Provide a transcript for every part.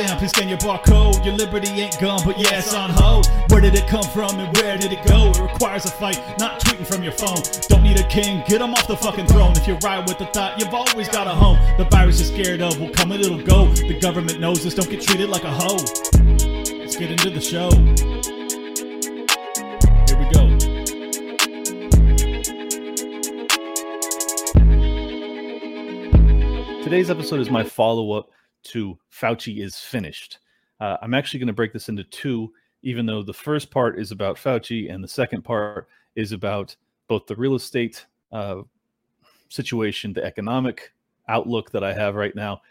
lockdown. Please scan your barcode. Your liberty ain't gone, but yeah, it's on hold. Where did it come from and where did it go? It requires a fight, not tweeting from your phone. Don't need a king, get him off the fucking throne. If you ride with the thought, you've always got a home. The virus you're scared of will come and it'll go. The government knows this, don't get treated like a hoe. Let's get into the show. Here we go. Today's episode is my follow up to Fauci is finished. Uh, I'm actually going to break this into two, even though the first part is about Fauci and the second part is about both the real estate uh, situation, the economic outlook that I have right now.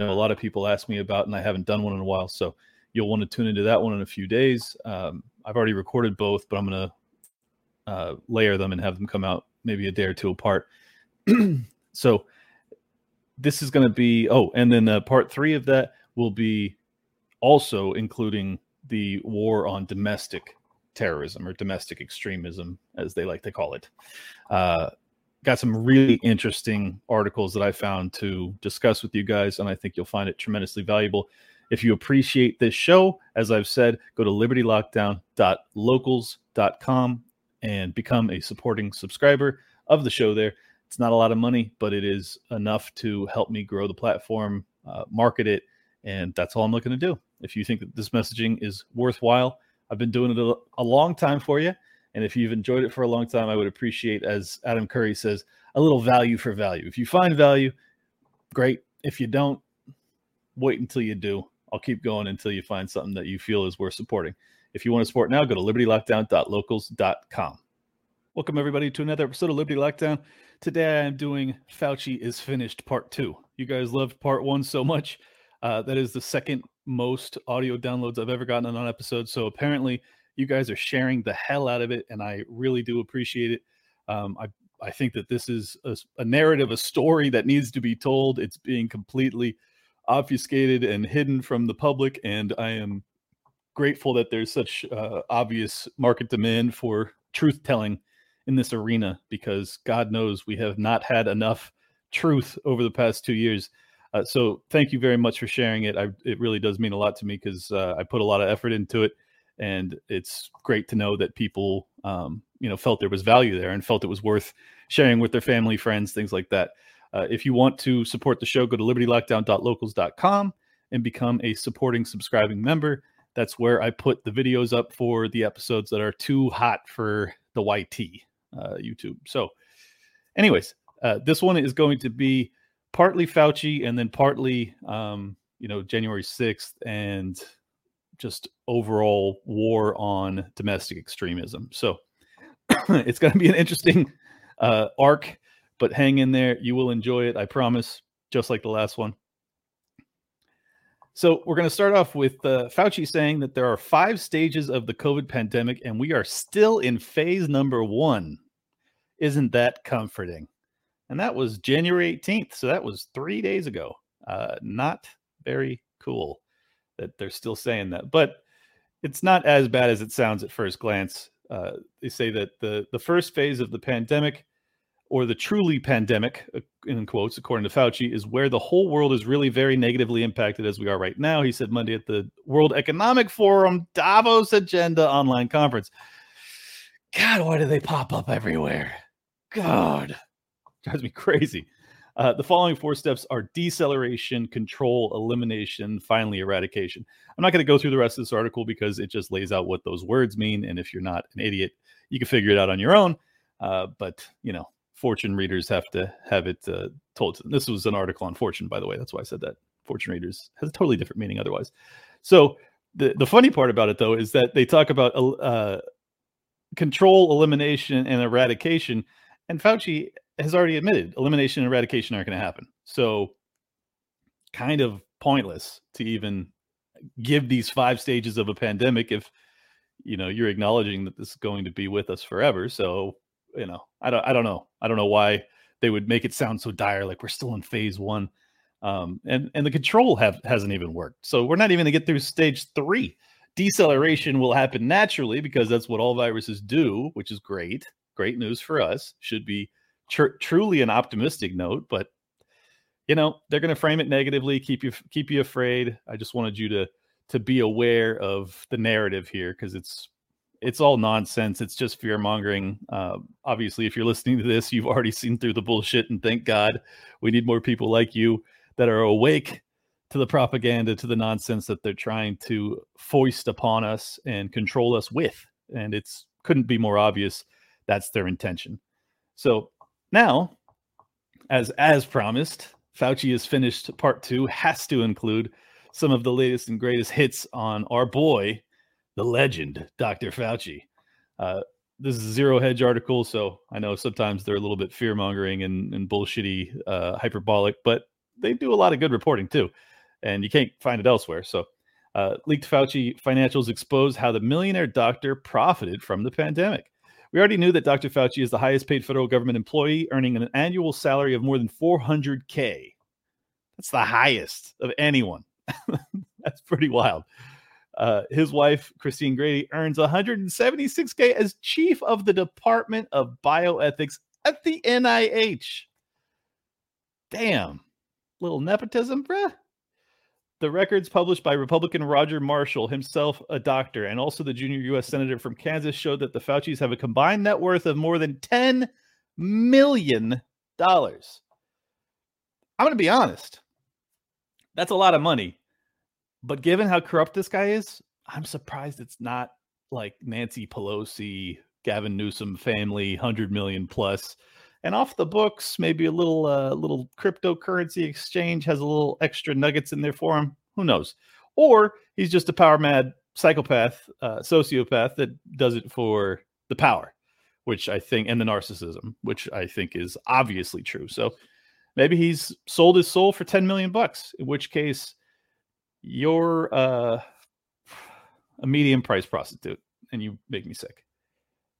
A lot of people ask me about, and I haven't done one in a while. So you'll want to tune into that one in a few days. Um, I've already recorded both, but I'm going to uh, layer them and have them come out maybe a day or two apart. so this is going to be oh and then uh, part three of that will be also including the war on domestic terrorism or domestic extremism as they like to call it. Uh, got some really interesting articles that i found to discuss with you guys and i think you'll find it tremendously valuable. If you appreciate this show as i've said go to libertylockdown.locals.com and become a supporting subscriber of the show there it's not a lot of money, but it is enough to help me grow the platform, uh, market it, and that's all I'm looking to do. If you think that this messaging is worthwhile, I've been doing it a, long time for you. And if you've enjoyed it for a long time, I would appreciate, as Adam Curry says, a little value for value. If you find value, great. If you don't, wait until you do. I'll keep going until you find something that you feel is worth supporting. If you want to support now, go to libertylockdown.locals.com. Welcome, everybody, to another episode of Liberty Lockdown. Today I'm doing Fauci is Finished Part 2. You guys loved Part 1 so much. Uh, that is the second most audio downloads I've ever gotten on an episode. So apparently, you guys are sharing the hell out of it, and I really do appreciate it. Um, I, I think that this is a, a narrative, a story that needs to be told. It's being completely obfuscated and hidden from the public, and I am grateful that there's such uh, obvious market demand for truth telling in this arena because God knows we have not had enough truth over the past two years. Uh, so thank you very much for sharing it. I, it really does mean a lot to me because uh, I put a lot of effort into it, and it's great to know that people, um, you know, felt there was value there and felt it was worth sharing with their family, friends, things like that. Uh, if you want to support the show, go to libertylockdown.locals.com and become a supporting, subscribing member. That's where I put the videos up for the episodes that are too hot for the YT uh, YouTube. So, anyways, uh, this one is going to be partly Fauci and then partly, um, you know, January 6th and just overall war on domestic extremism. So, it's going to be an interesting uh, arc, but hang in there. You will enjoy it. I promise, just like the last one. So we're going to start off with uh, Fauci saying that there are five stages of the COVID pandemic, and we are still in phase number one. Isn't that comforting? And that was January 18th. So that was three days ago. Uh, not very cool that they're still saying that, but it's not as bad as it sounds at first glance. Uh, they say that the the first phase of the pandemic or the truly pandemic, uh, in quotes, according to Fauci, is where the whole world is really very negatively impacted as we are right now. He said Monday at the World Economic Forum Davos Agenda online conference. God, why do they pop up everywhere? God, drives me crazy. Uh, the following four steps are deceleration, control, elimination, finally eradication. I'm not going to go through the rest of this article because it just lays out what those words mean. And if you're not an idiot, you can figure it out on your own. Uh, but, you know, Fortune readers have to have it uh, told to them. This was an article on Fortune, by the way. That's why I said that. Fortune readers has a totally different meaning otherwise. So the the funny part about it though is that they talk about uh, control, elimination, and eradication, and Fauci has already admitted elimination and eradication aren't going to happen. So kind of pointless to even give these five stages of a pandemic if you know you're acknowledging that this is going to be with us forever. So you know, I don't, I don't know. I don't know why they would make it sound so dire, like we're still in phase one. Um, and and the control have hasn't even worked. So we're not even gonna get through stage three. Deceleration will happen naturally because that's what all viruses do, which is great. Great news for us. Should be tr- truly an optimistic note, but you know they're going to frame it negatively, keep you keep you afraid. I just wanted you to to be aware of the narrative here because it's it's all nonsense. It's just fear mongering. Uh, obviously, if you're listening to this, you've already seen through the bullshit, and thank God we need more people like you that are awake to the propaganda, to the nonsense that they're trying to foist upon us and control us with. And it's couldn't be more obvious that's their intention. So now, as as promised, Fauci has finished part two, has to include some of the latest and greatest hits on our boy, the legend, Dr. Fauci. Uh, this is a zero hedge article, so I know sometimes they're a little bit fear mongering and, and bullshitty, uh, hyperbolic, but they do a lot of good reporting too, and you can't find it elsewhere. So, uh, leaked Fauci financials expose how the millionaire doctor profited from the pandemic. We already knew that Dr. Fauci is the highest paid federal government employee, earning an annual salary of more than 400K. That's the highest of anyone. That's pretty wild. Uh, his wife, Christine Grady, earns 176K as chief of the Department of Bioethics at the NIH. Damn. Little nepotism, bruh. The records published by Republican Roger Marshall, himself a doctor, and also the junior U.S. Senator from Kansas, showed that the Faucis have a combined net worth of more than $10 million. I'm going to be honest. That's a lot of money. But given how corrupt this guy is, I'm surprised it's not like Nancy Pelosi, Gavin Newsom family, 100 million plus and off the books, maybe a little uh, little cryptocurrency exchange has a little extra nuggets in there for him. Who knows? Or he's just a power mad psychopath, uh, sociopath that does it for the power, which I think, and the narcissism, which I think is obviously true. So maybe he's sold his soul for 10 million bucks, in which case you're uh, a medium price prostitute and you make me sick.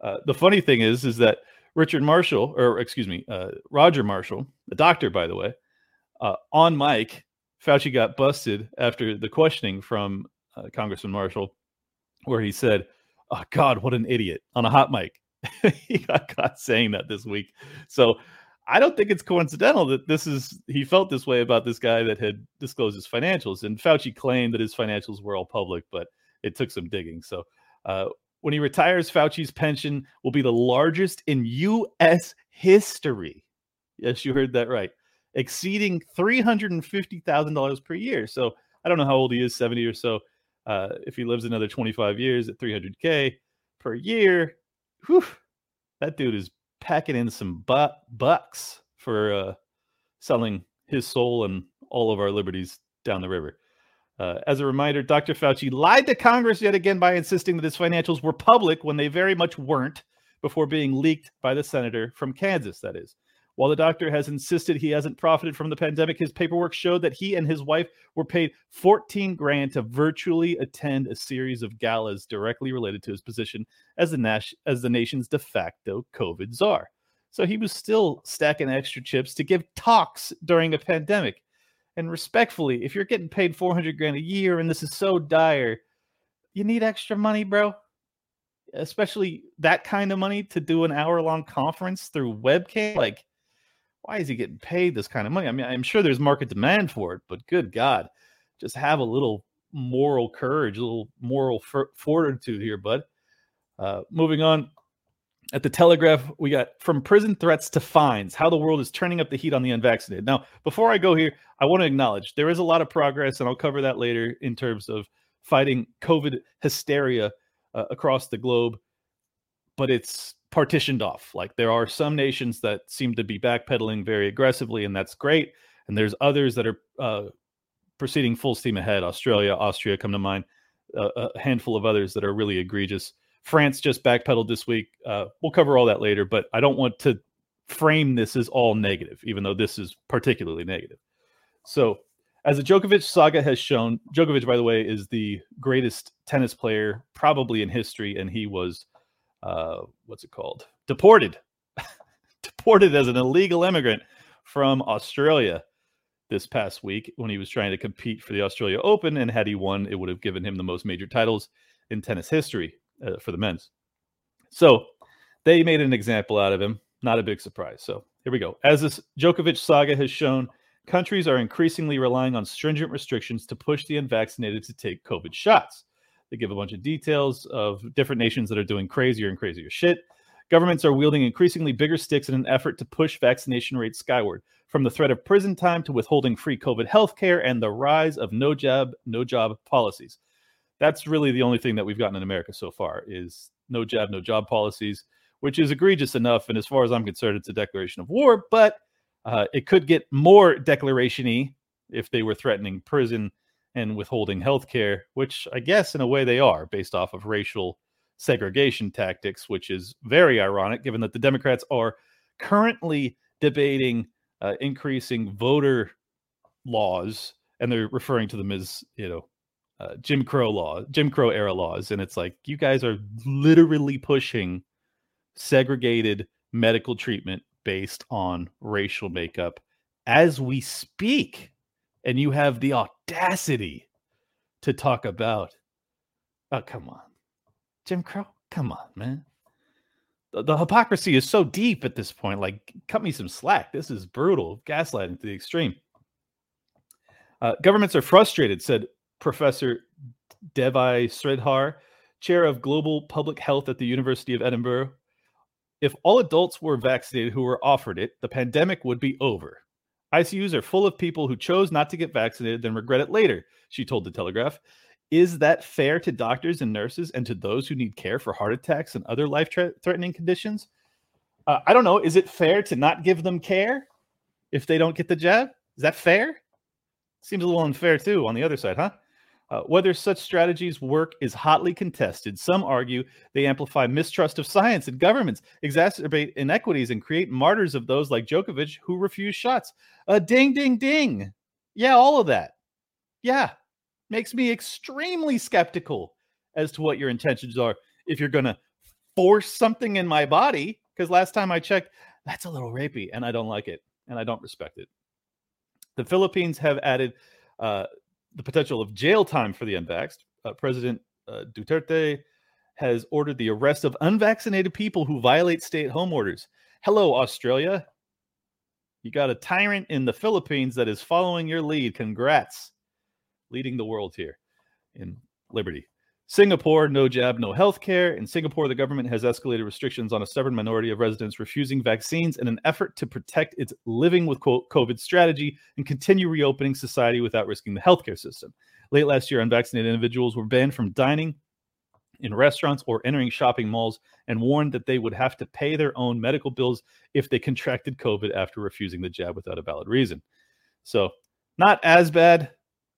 Uh, the funny thing is, is that Richard Marshall, or excuse me, uh, Roger Marshall, the doctor, by the way, uh, on mic, Fauci got busted after the questioning from uh, Congressman Marshall, where he said, "Oh God, what an idiot!" on a hot mic. he got caught saying that this week. So I don't think it's coincidental that this is he felt this way about this guy that had disclosed his financials, and Fauci claimed that his financials were all public, but it took some digging. So uh, when he retires, Fauci's pension will be the largest in U.S. history. Yes, you heard that right, exceeding three hundred and fifty thousand dollars per year. So I don't know how old he is, seventy or so. Uh, if he lives another twenty-five years at three hundred k per year, whew, that dude is packing in some bu- bucks for uh, selling his soul and all of our liberties down the river. Uh, as a reminder, Dr. Fauci lied to Congress yet again by insisting that his financials were public when they very much weren't before being leaked by the senator from Kansas, that is. While the doctor has insisted he hasn't profited from the pandemic, his paperwork showed that he and his wife were paid 14 grand to virtually attend a series of galas directly related to his position as the, as the nation's de facto COVID czar. So he was still stacking extra chips to give talks during a pandemic. And respectfully, if you're getting paid 400 grand a year and this is so dire, you need extra money, bro. Especially that kind of money to do an hour long conference through webcam. Like, why is he getting paid this kind of money? I mean, I'm sure there's market demand for it, but good God, just have a little moral courage, a little moral fortitude here, bud. Uh, moving on, at the Telegraph, we got from prison threats to fines, how the world is turning up the heat on the unvaccinated. Now, before I go here, I want to acknowledge there is a lot of progress, and I'll cover that later in terms of fighting COVID hysteria uh, across the globe, but it's partitioned off. Like there are some nations that seem to be backpedaling very aggressively, and that's great. And there's others that are uh, proceeding full steam ahead. Australia, Austria come to mind, uh, a handful of others that are really egregious. France just backpedaled this week. Uh, we'll cover all that later, but I don't want to frame this as all negative, even though this is particularly negative. So, as the Djokovic saga has shown, Djokovic, by the way, is the greatest tennis player probably in history, and he was, uh, what's it called? Deported, deported as an illegal immigrant from Australia this past week when he was trying to compete for the Australia Open. And had he won, it would have given him the most major titles in tennis history uh, for the men's. So they made an example out of him. Not a big surprise. So here we go. As this Djokovic saga has shown, countries are increasingly relying on stringent restrictions to push the unvaccinated to take COVID shots. They give a bunch of details of different nations that are doing crazier and crazier shit. Governments are wielding increasingly bigger sticks in an effort to push vaccination rates skyward, from the threat of prison time to withholding free COVID health care and the rise of no job, no job policies. That's really the only thing that we've gotten in America so far is no jab, no job policies, which is egregious enough. And as far as I'm concerned, it's a declaration of war, but uh, it could get more declaration y if they were threatening prison and withholding health care, which I guess in a way they are based off of racial segregation tactics, which is very ironic given that the Democrats are currently debating uh, increasing voter laws and they're referring to them as, you know, uh, Jim Crow law, Jim Crow era laws. And it's like, you guys are literally pushing segregated medical treatment based on racial makeup as we speak. And you have the audacity to talk about, oh, come on, Jim Crow? Come on, man. The, the hypocrisy is so deep at this point. Like, cut me some slack. This is brutal, gaslighting to the extreme. Uh, governments are frustrated, said Professor Devi Sridhar, chair of global public health at the University of Edinburgh. If all adults were vaccinated who were offered it, the pandemic would be over. ICUs are full of people who chose not to get vaccinated then regret it later, she told the Telegraph. Is that fair to doctors and nurses and to those who need care for heart attacks and other life threatening conditions? Uh, I don't know. Is it fair to not give them care if they don't get the jab? Is that fair? Seems a little unfair too on the other side, huh? Uh, whether such strategies work is hotly contested. Some argue they amplify mistrust of science and governments, exacerbate inequities, and create martyrs of those like Djokovic who refuse shots. Uh, ding, ding, ding. Yeah, all of that. Yeah, makes me extremely skeptical as to what your intentions are if you're going to force something in my body. Because last time I checked, that's a little rapey and I don't like it and I don't respect it. The Philippines have added uh, the potential of jail time for the unvaxxed. Uh, President uh, Duterte has ordered the arrest of unvaccinated people who violate stay at home orders. Hello, Australia. You got a tyrant in the Philippines that is following your lead. Congrats. Leading the world here in liberty. Singapore, no jab, no health care. In Singapore, the government has escalated restrictions on a stubborn minority of residents refusing vaccines in an effort to protect its living with quote, COVID strategy and continue reopening society without risking the healthcare system. Late last year, unvaccinated individuals were banned from dining in restaurants or entering shopping malls and warned that they would have to pay their own medical bills if they contracted COVID after refusing the jab without a valid reason. So, not as bad,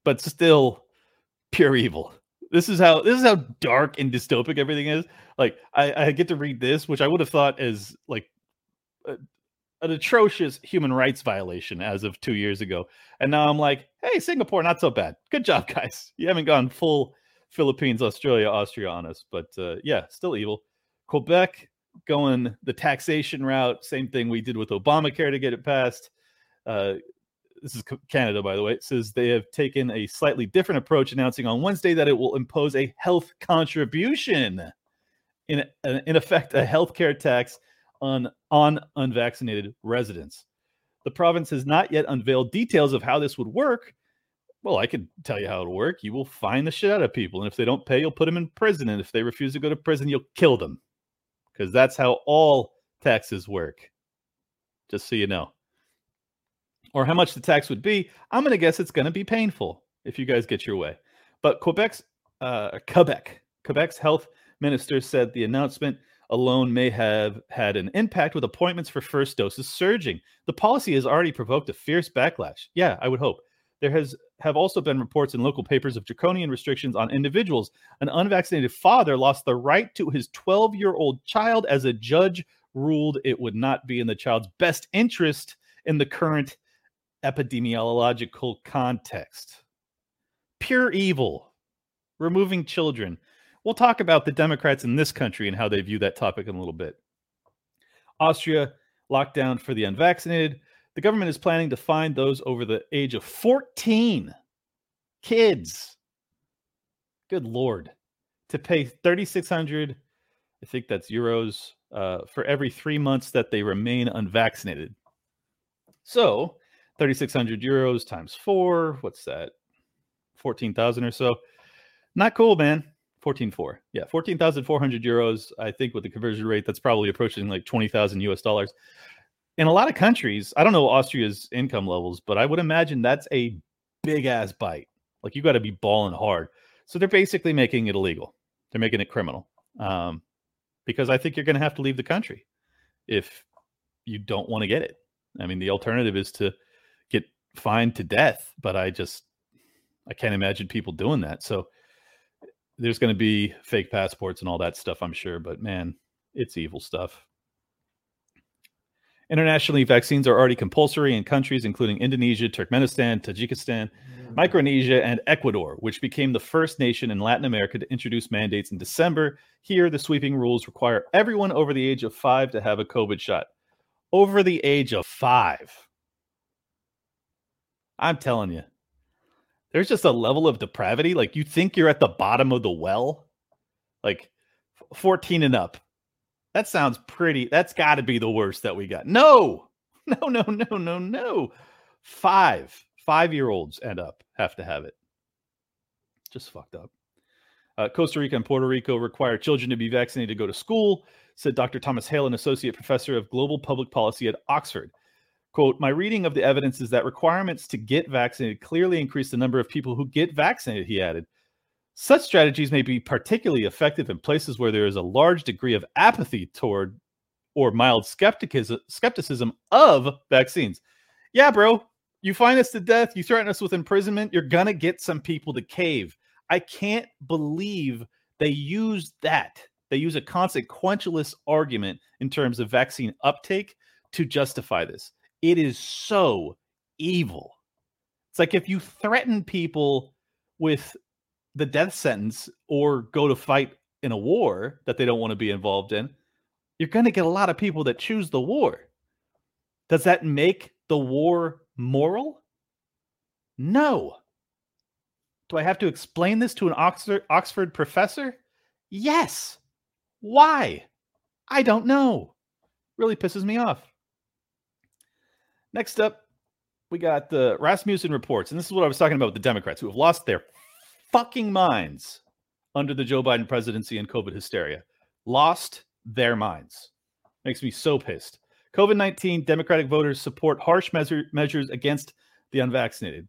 but still pure evil. This is how this is how dark and dystopic everything is. Like I, I get to read this, which I would have thought as like a, an atrocious human rights violation as of two years ago, and now I'm like, hey, Singapore, not so bad. Good job, guys. You haven't gone full Philippines, Australia, Austria on us, but uh, yeah, still evil. Quebec going the taxation route, same thing we did with Obamacare to get it passed. Uh, this is Canada, by the way, says they have taken a slightly different approach, announcing on Wednesday that it will impose a health contribution, in uh, in effect, a healthcare tax on on unvaccinated residents. The province has not yet unveiled details of how this would work. Well, I can tell you how it'll work. You will fine the shit out of people, and if they don't pay, you'll put them in prison. And if they refuse to go to prison, you'll kill them, because that's how all taxes work. Just so you know or how much the tax would be, I'm going to guess it's going to be painful if you guys get your way. But Quebec's uh, Quebec Quebec's health minister said the announcement alone may have had an impact with appointments for first doses surging. The policy has already provoked a fierce backlash. Yeah, I would hope. There has have also been reports in local papers of draconian restrictions on individuals. An unvaccinated father lost the right to his 12-year-old child as a judge ruled it would not be in the child's best interest in the current epidemiological context. Pure evil, removing children. We'll talk about the Democrats in this country and how they view that topic in a little bit. Austria, lockdown for the unvaccinated. The government is planning to fine those over the age of 14 kids. Good Lord. To pay 3,600, I think that's euros, uh, for every three months that they remain unvaccinated. So 3,600 euros times four. What's that? 14,000 or so. Not cool, man. 14.4. Yeah, 14,400 euros. I think with the conversion rate, that's probably approaching like 20,000 US dollars. In a lot of countries, I don't know Austria's income levels, but I would imagine that's a big ass bite. Like you got to be balling hard. So they're basically making it illegal. They're making it criminal. Um, because I think you're going to have to leave the country if you don't want to get it. I mean, the alternative is to get fined to death, but I just I can't imagine people doing that. So there's going to be fake passports and all that stuff, I'm sure, but man, it's evil stuff. Internationally, vaccines are already compulsory in countries including Indonesia, Turkmenistan, Tajikistan, mm. Micronesia, and Ecuador, which became the first nation in Latin America to introduce mandates in December. Here, the sweeping rules require everyone over the age of five to have a COVID shot. Over the age of five. I'm telling you, there's just a level of depravity. Like you think you're at the bottom of the well, like 14 and up. That sounds pretty. That's got to be the worst that we got. No, no, no, no, no, no. Five, five year olds and up have to have it. Just fucked up. Uh, Costa Rica and Puerto Rico require children to be vaccinated to go to school, said Dr. Thomas Hale, an associate professor of global public policy at Oxford. Quote, my reading of the evidence is that requirements to get vaccinated clearly increase the number of people who get vaccinated, he added. Such strategies may be particularly effective in places where there is a large degree of apathy toward or mild skepticism, skepticism of vaccines. Yeah, bro, you find us to death, you threaten us with imprisonment, you're to get some people to cave. I can't believe they use that. They use a consequentialist argument in terms of vaccine uptake to justify this. It is so evil. It's like if you threaten people with the death sentence or go to fight in a war that they don't want to be involved in, you're going to get a lot of people that choose the war. Does that make the war moral? No. Do I have to explain this to an Oxford, Oxford professor? Yes. Why? I don't know. Really pisses me off. Next up, we got the Rasmussen reports. And this is what I was talking about with the Democrats who have lost their fucking minds under the Joe Biden presidency and COVID hysteria. Lost their minds. Makes me so pissed. COVID 19 Democratic voters support harsh measure, measures against the unvaccinated.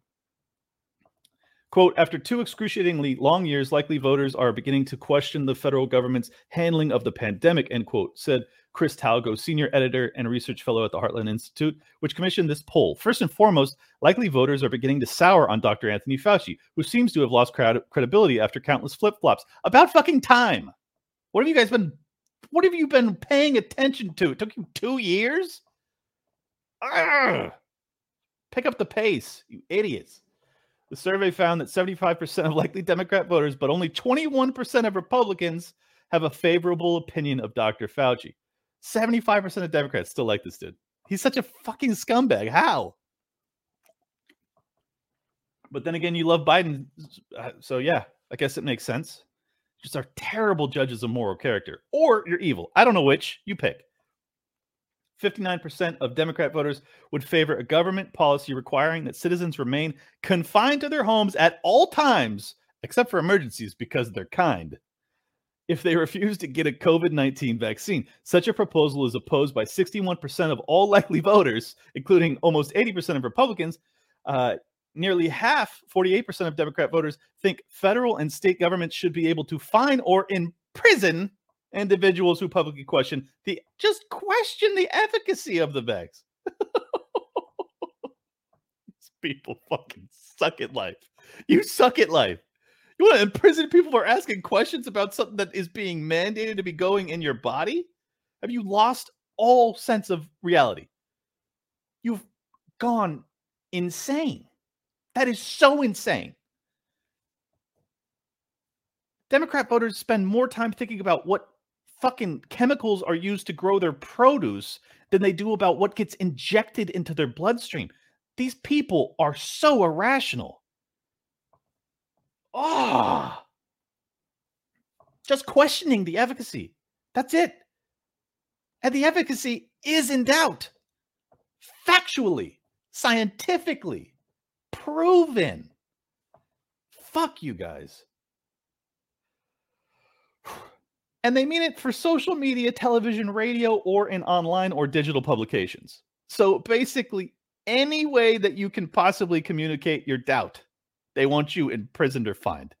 Quote, after two excruciatingly long years, likely voters are beginning to question the federal government's handling of the pandemic, end quote, said Chris Talgo, senior editor and research fellow at the Heartland Institute, which commissioned this poll. First and foremost, likely voters are beginning to sour on Dr. Anthony Fauci, who seems to have lost credibility after countless flip flops. About fucking time. What have you guys been? What have you been paying attention to? It took you two years. Arrgh. Pick up the pace, you idiots. The survey found that 75% of likely Democrat voters, but only 21% of Republicans have a favorable opinion of Dr. Fauci. 75% of Democrats still like this dude. He's such a fucking scumbag. How? But then again, you love Biden. Uh, so yeah, I guess it makes sense. Just are terrible judges of moral character, or you're evil. I don't know which. You pick. 59% of Democrat voters would favor a government policy requiring that citizens remain confined to their homes at all times, except for emergencies, because they're kind. If they refuse to get a COVID 19 vaccine, such a proposal is opposed by 61% of all likely voters, including almost 80% of Republicans. Uh, nearly half, 48% of Democrat voters, think federal and state governments should be able to fine or imprison individuals who publicly question the just question the efficacy of the vax. These people fucking suck at life. You suck at life. You want to imprison people for asking questions about something that is being mandated to be going in your body? Have you lost all sense of reality? You've gone insane. That is so insane. Democrat voters spend more time thinking about what fucking chemicals are used to grow their produce than they do about what gets injected into their bloodstream. These people are so irrational. Ah, oh, just questioning the efficacy. That's it. And the efficacy is in doubt. Factually, scientifically proven. Fuck you guys. And they mean it for social media, television, radio, or in online or digital publications. So basically, any way that you can possibly communicate your doubt, they want you imprisoned or fined.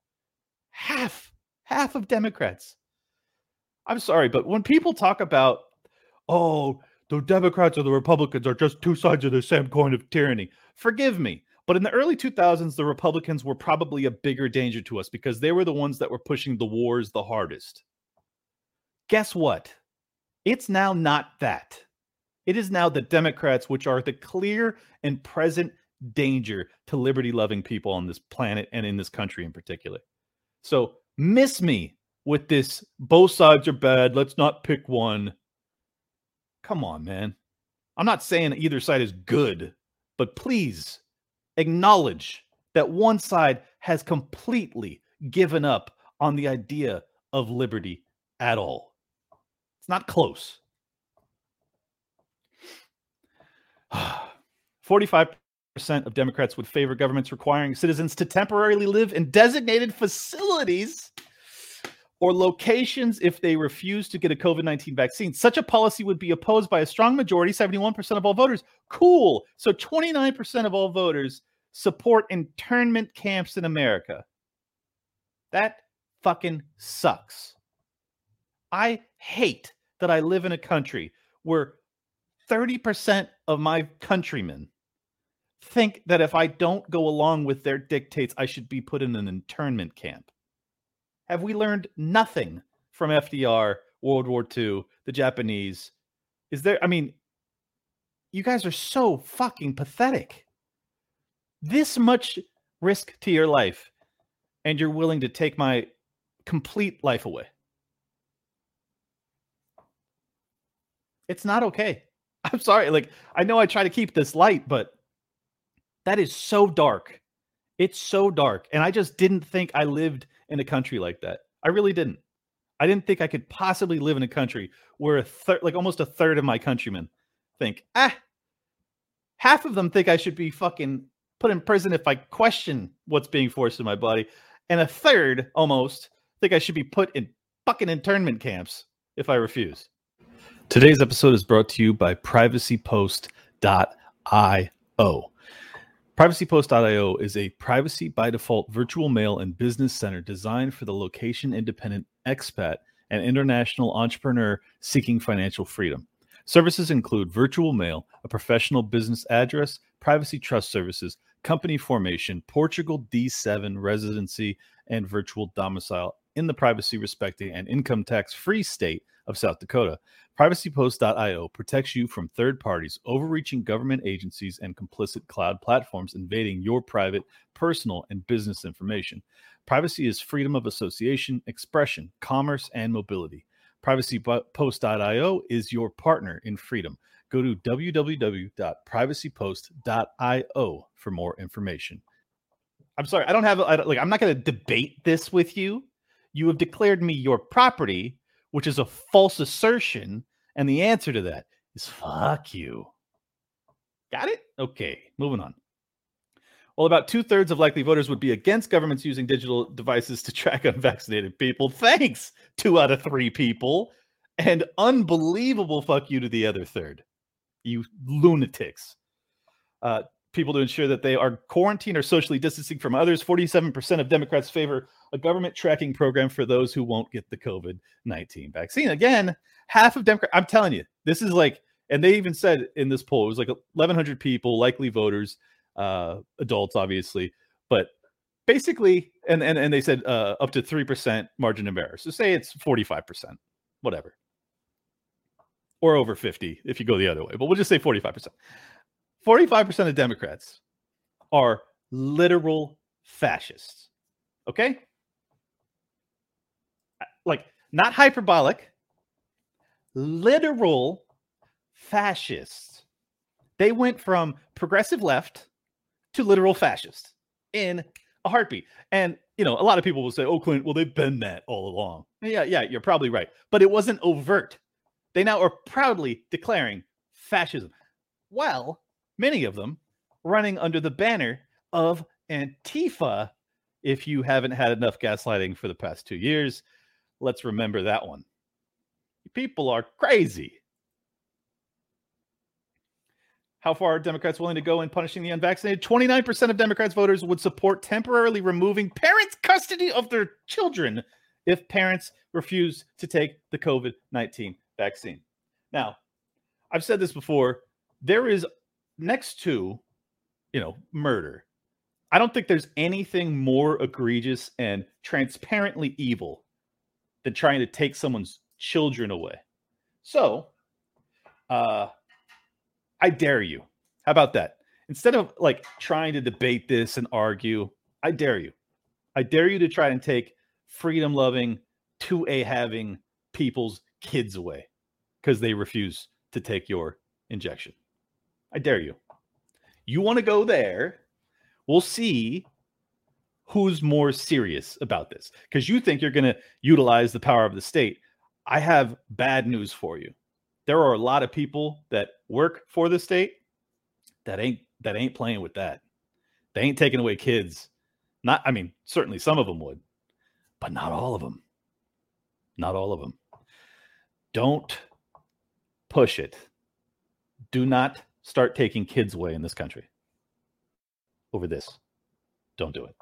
Half, half of Democrats. I'm sorry, but when people talk about, oh, the Democrats or the Republicans are just two sides of the same coin of tyranny, forgive me. But in the early 2000s, the Republicans were probably a bigger danger to us because they were the ones that were pushing the wars the hardest. Guess what? It's now not that. It is now the Democrats, which are the clear and present danger to liberty loving people on this planet and in this country in particular. So miss me with this both sides are bad. Let's not pick one. Come on, man. I'm not saying either side is good, but please acknowledge that one side has completely given up on the idea of liberty at all. It's not close. 45% of Democrats would favor governments requiring citizens to temporarily live in designated facilities or locations if they refuse to get a COVID 19 vaccine. Such a policy would be opposed by a strong majority, 71% of all voters. Cool. So 29% of all voters support internment camps in America. That fucking sucks. I hate that I live in a country where 30% of my countrymen think that if I don't go along with their dictates, I should be put in an internment camp. Have we learned nothing from FDR, World War II, the Japanese? Is there, I mean, you guys are so fucking pathetic. This much risk to your life, and you're willing to take my complete life away. It's not okay. I'm sorry. Like, I know I try to keep this light, but that is so dark. It's so dark. And I just didn't think I lived in a country like that. I really didn't. I didn't think I could possibly live in a country where a third, like almost a third of my countrymen think, ah, half of them think I should be fucking put in prison if I question what's being forced in my body. And a third almost think I should be put in fucking internment camps if I refuse. Today's episode is brought to you by privacypost.io. PrivacyPost.io is a privacy by default virtual mail and business center designed for the location independent expat and international entrepreneur seeking financial freedom. Services include virtual mail, a professional business address, privacy trust services, company formation, Portugal D7 residency, and virtual domicile in the privacy respecting and income tax free state of South Dakota. PrivacyPost.io protects you from third parties, overreaching government agencies, and complicit cloud platforms invading your private, personal, and business information. Privacy is freedom of association, expression, commerce, and mobility. PrivacyPost.io is your partner in freedom. Go to www.privacypost.io for more information. I'm sorry, I don't have I don't, like I'm not going to debate this with you. You have declared me your property which is a false assertion. And the answer to that is fuck you. Got it? Okay, moving on. Well, about two thirds of likely voters would be against governments using digital devices to track unvaccinated people. Thanks, two out of three people. And unbelievable fuck you to the other third. You lunatics. Uh, people to ensure that they are quarantined or socially distancing from others. 47% of Democrats favor a government tracking program for those who won't get the COVID 19 vaccine. Again, half of Democrats, I'm telling you, this is like, and they even said in this poll, it was like 1,100 people, likely voters, uh, adults, obviously, but basically, and, and, and they said uh, up to 3% margin of error. So say it's 45%, whatever. Or over 50 if you go the other way, but we'll just say 45%. 45% of Democrats are literal fascists. Okay? Uh, like, not hyperbolic, literal fascists. They went from progressive left to literal fascist in a heartbeat. And, you know, a lot of people will say, oh, Clint, well, they've been that all along. Yeah, yeah, you're probably right. But it wasn't overt. They now are proudly declaring fascism. Well, many of them running under the banner of Antifa if you haven't had enough gaslighting for the past two years. Let's remember that one. People are crazy. How far are Democrats willing to go in punishing the unvaccinated? 29% of Democrats voters would support temporarily removing parents' custody of their children if parents refuse to take the COVID 19 vaccine. Now, I've said this before. There is next to, you know, murder. I don't think there's anything more egregious and transparently evil than trying to take someone's children away. So, uh, I dare you. How about that? Instead of like trying to debate this and argue, I dare you. I dare you to try and take freedom loving, 2A having people's kids away because they refuse to take your injection. I dare you. You want to go there? We'll see who's more serious about this because you think you're going to utilize the power of the state. I have bad news for you there are a lot of people that work for the state that ain't that ain't playing with that. They ain't taking away kids. Not I mean, certainly some of them would, but not all of them. Not all of them. Don't push it. Do not start taking kids away in this country over this. Don't do it.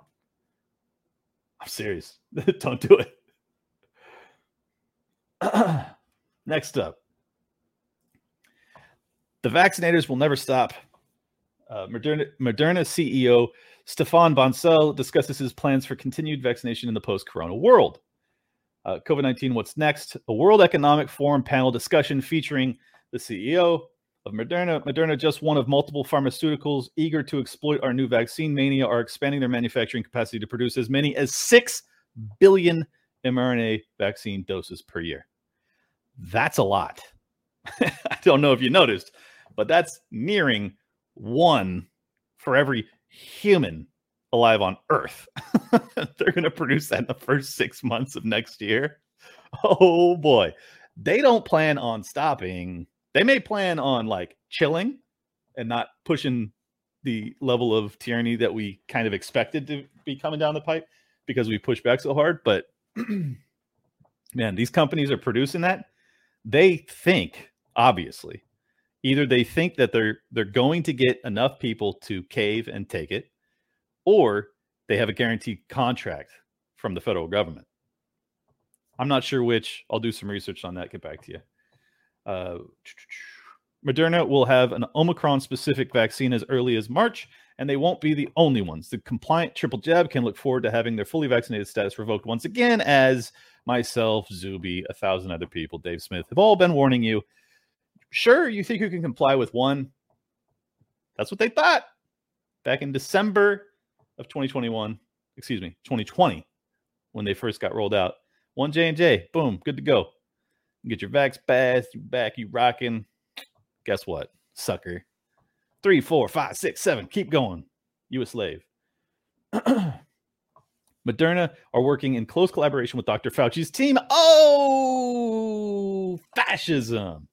I'm serious. Don't do it. Next up, the vaccinators will never stop. Uh, Moderna, Moderna CEO Stéphane Bancel discusses his plans for continued vaccination in the post corona world. Uh, COVID 19, what's next? A World Economic Forum panel discussion featuring the CEO of Moderna. Moderna, just one of multiple pharmaceuticals eager to exploit our new vaccine mania, are expanding their manufacturing capacity to produce as many as 6 billion mRNA vaccine doses per year. That's a lot. I don't know if you noticed, but that's nearing one for every human alive on Earth. They're going to produce that in the first six months of next year. Oh boy. They don't plan on stopping. They may plan on like chilling and not pushing the level of tyranny that we kind of expected to be coming down the pipe because we pushed back so hard. But man, these companies are producing that. They think, obviously, either they think that they're they're going to get enough people to cave and take it or they have a guaranteed contract from the federal government i'm not sure which i'll do some research on that get back to you uh, moderna will have an omicron specific vaccine as early as march and they won't be the only ones the compliant triple jab can look forward to having their fully vaccinated status revoked once again as myself zuby a thousand other people dave smith have all been warning you sure, you think you can comply with one. That's what they thought back in December of 2021, excuse me, 2020, when they first got rolled out. One J and J, boom, good to go. Get your Vax pass, you back, you rocking. Guess what, sucker? Three, four, five, six, seven. Keep going. You a slave. Moderna are working in close collaboration with Dr. Fauci's team. Oh, fascism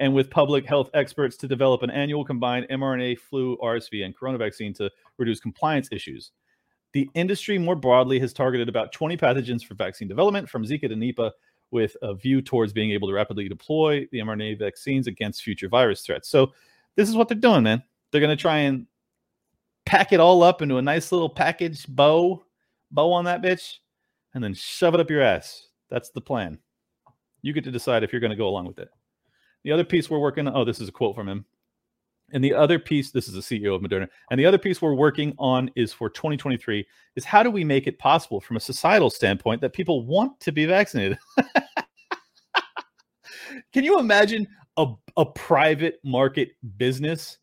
and with public health experts to develop an annual combined mRNA, flu, RSV, and corona vaccine to reduce compliance issues. The industry more broadly has targeted about 20 pathogens for vaccine development, from Zika to Nipah, with a view towards being able to rapidly deploy the mRNA vaccines against future virus threats. So, this is what they're doing, man. They're going to try and pack it all up into a nice little package bow, bow on that bitch, and then shove it up your ass. That's the plan. You get to decide if you're going to go along with it. The other piece we're working on, oh, this is a quote from him. And the other piece, this is the CEO of Moderna, and the other piece we're working on is for 2023 is how do we make it possible from a societal standpoint that people want to be vaccinated? Can you imagine a, a private market business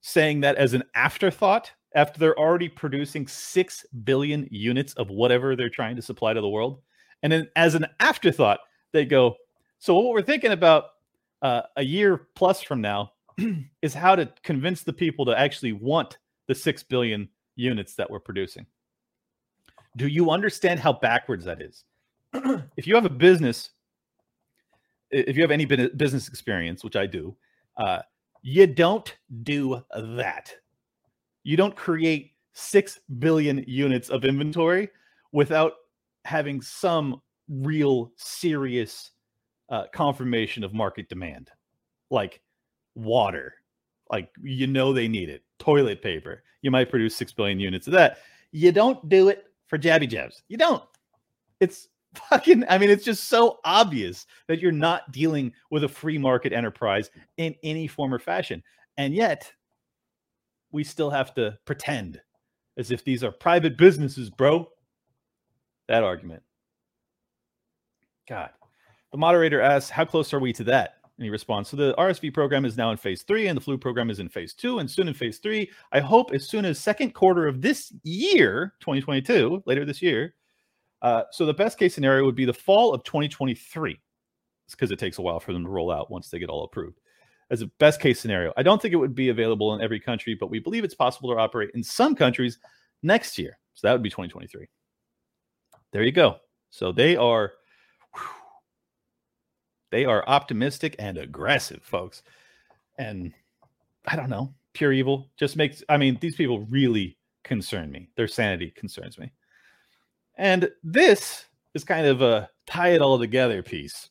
saying that as an afterthought after they're already producing 6 billion units of whatever they're trying to supply to the world? And then as an afterthought, they go, so what we're thinking about uh, a year plus from now is how to convince the people to actually want the 6 billion units that we're producing. Do you understand how backwards that is? if you have a business, if you have any business experience, which I do, uh, you don't do that. You don't create 6 billion units of inventory without having some real serious uh, confirmation of market demand, like water. Like you know they need it. Toilet paper. You might produce six billion units of that. You don't do it for jabby jabs. You don't. It's fucking. I mean, it's just so obvious that you're not dealing with a free market enterprise in any form or fashion, and yet we still have to pretend as if these are private businesses, bro. That argument. God. The moderator asks, How close are we to that? And he responds, So the RSV program is now in phase three, and the flu program is in phase two, and soon in phase three. I hope as soon as second quarter of this year, 2022, later this year. Uh, so the best case scenario would be the fall of 2023. It's because it takes a while for them to roll out once they get all approved. As a best case scenario, I don't think it would be available in every country, but we believe it's possible to operate in some countries next year. So that would be 2023. There you go. So they are they are optimistic and aggressive, folks. And I don't know, pure evil just makes, I mean, these people really concern me. Their sanity concerns me. And this is kind of a tie it all together piece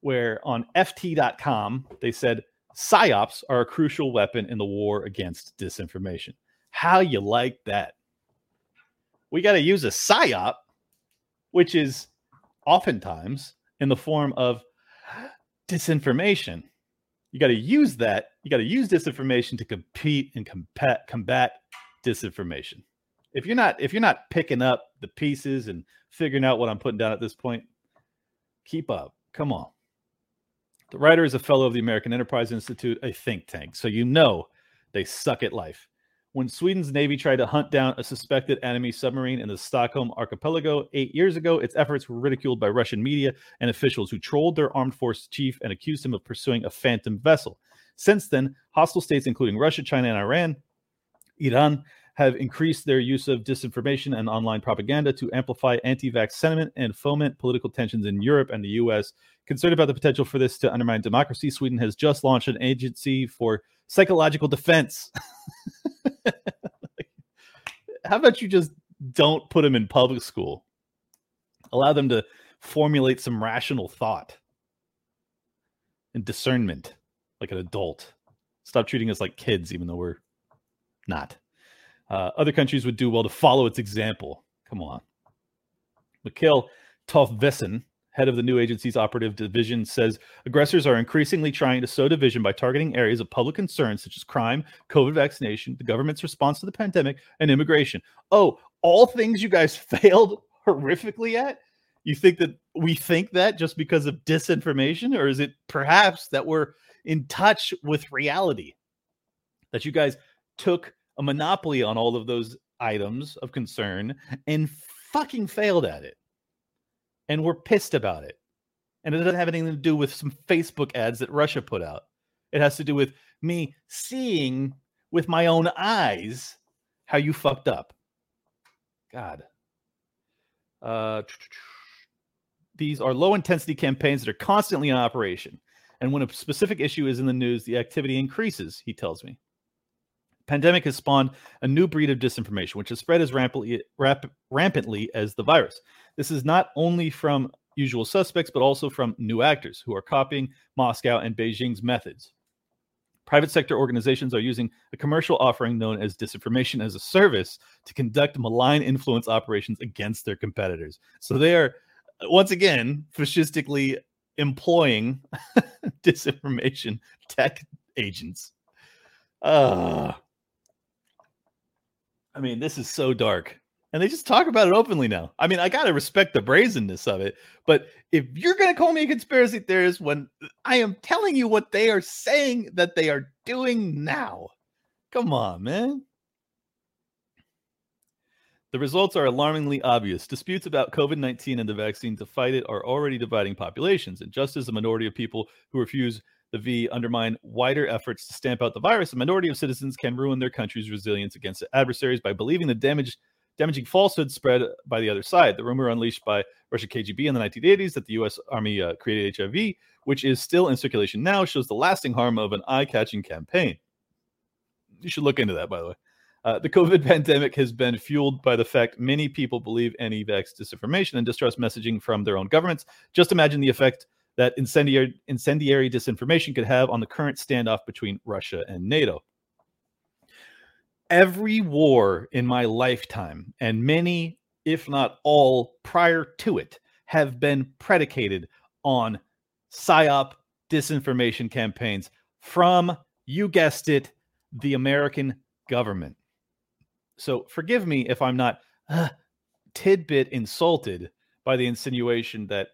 where on FT.com they said psyops are a crucial weapon in the war against disinformation. How you like that? We got to use a psyop, which is oftentimes in the form of disinformation. You got to use that. You got to use disinformation to compete and combat combat disinformation. If you're not if you're not picking up the pieces and figuring out what I'm putting down at this point, keep up. Come on. The writer is a fellow of the American Enterprise Institute, a think tank, so you know they suck at life when Sweden's Navy tried to hunt down a suspected enemy submarine in the Stockholm archipelago eight years ago, its efforts were ridiculed by Russian media and officials who trolled their armed force chief and accused him of pursuing a phantom vessel. Since then, hostile states, including Russia, China, and Iran, Iran, have increased their use of disinformation and online propaganda to amplify anti vax sentiment and foment political tensions in Europe and the US. Concerned about the potential for this to undermine democracy, Sweden has just launched an agency for psychological defense. How about you just don't put them in public school? Allow them to formulate some rational thought and discernment like an adult. Stop treating us like kids, even though we're not. Uh, other countries would do well to follow its example. Come on. Mikael Tofvesson head of the new agency's operative division, says aggressors are increasingly trying to sow division by targeting areas of public concern such as crime, COVID vaccination, the government's response to the pandemic, and immigration. Oh, all things you guys failed horrifically at? You think that we think that just because of disinformation, or is it perhaps that we're in touch with reality? That you guys took a monopoly on all of those items of concern and fucking failed at it and we're pissed about it. And it doesn't have anything to do with some Facebook ads that Russia put out. It has to do with me seeing with my own eyes how you fucked up. God. Uh, these are low intensity campaigns that are constantly in operation. And when a specific issue is in the news, the activity increases, he tells me. Pandemic has spawned a new breed of disinformation, which has spread as rampantly, rap, rampantly as the virus. This is not only from usual suspects, but also from new actors who are copying Moscow and Beijing's methods. Private sector organizations are using a commercial offering known as disinformation as a service to conduct malign influence operations against their competitors. So they are, once again, fascistically employing disinformation tech agents. Uh, I mean, this is so dark. And they just talk about it openly now. I mean, I got to respect the brazenness of it. But if you're to call me a conspiracy theorist when I am telling you what they are saying that they are doing now, come on, man. The results are alarmingly obvious. Disputes about COVID 19 and the vaccine to fight it are already dividing populations. And just as the minority of people who refuse the V undermine wider efforts to stamp out the virus. A minority of citizens can ruin their country's resilience against adversaries by believing the damage, damaging falsehood spread by the other side. The rumor unleashed by Russian KGB in the 1980s that the U.S. Army uh, created HIV, which is still in circulation now, shows the lasting harm of an eye-catching campaign. You should look into that, by the way. Uh, the COVID pandemic has been fueled by the fact many people believe anti vax disinformation and distrust messaging from their own governments. Just imagine the effect that incendiary, incendiary disinformation could have on the current standoff between Russia and NATO. Every war in my lifetime, and many, if not all, prior to it, have been predicated on psyop disinformation campaigns from, you guessed it, the American government. So forgive me if I'm not uh, tidbit insulted by the insinuation that,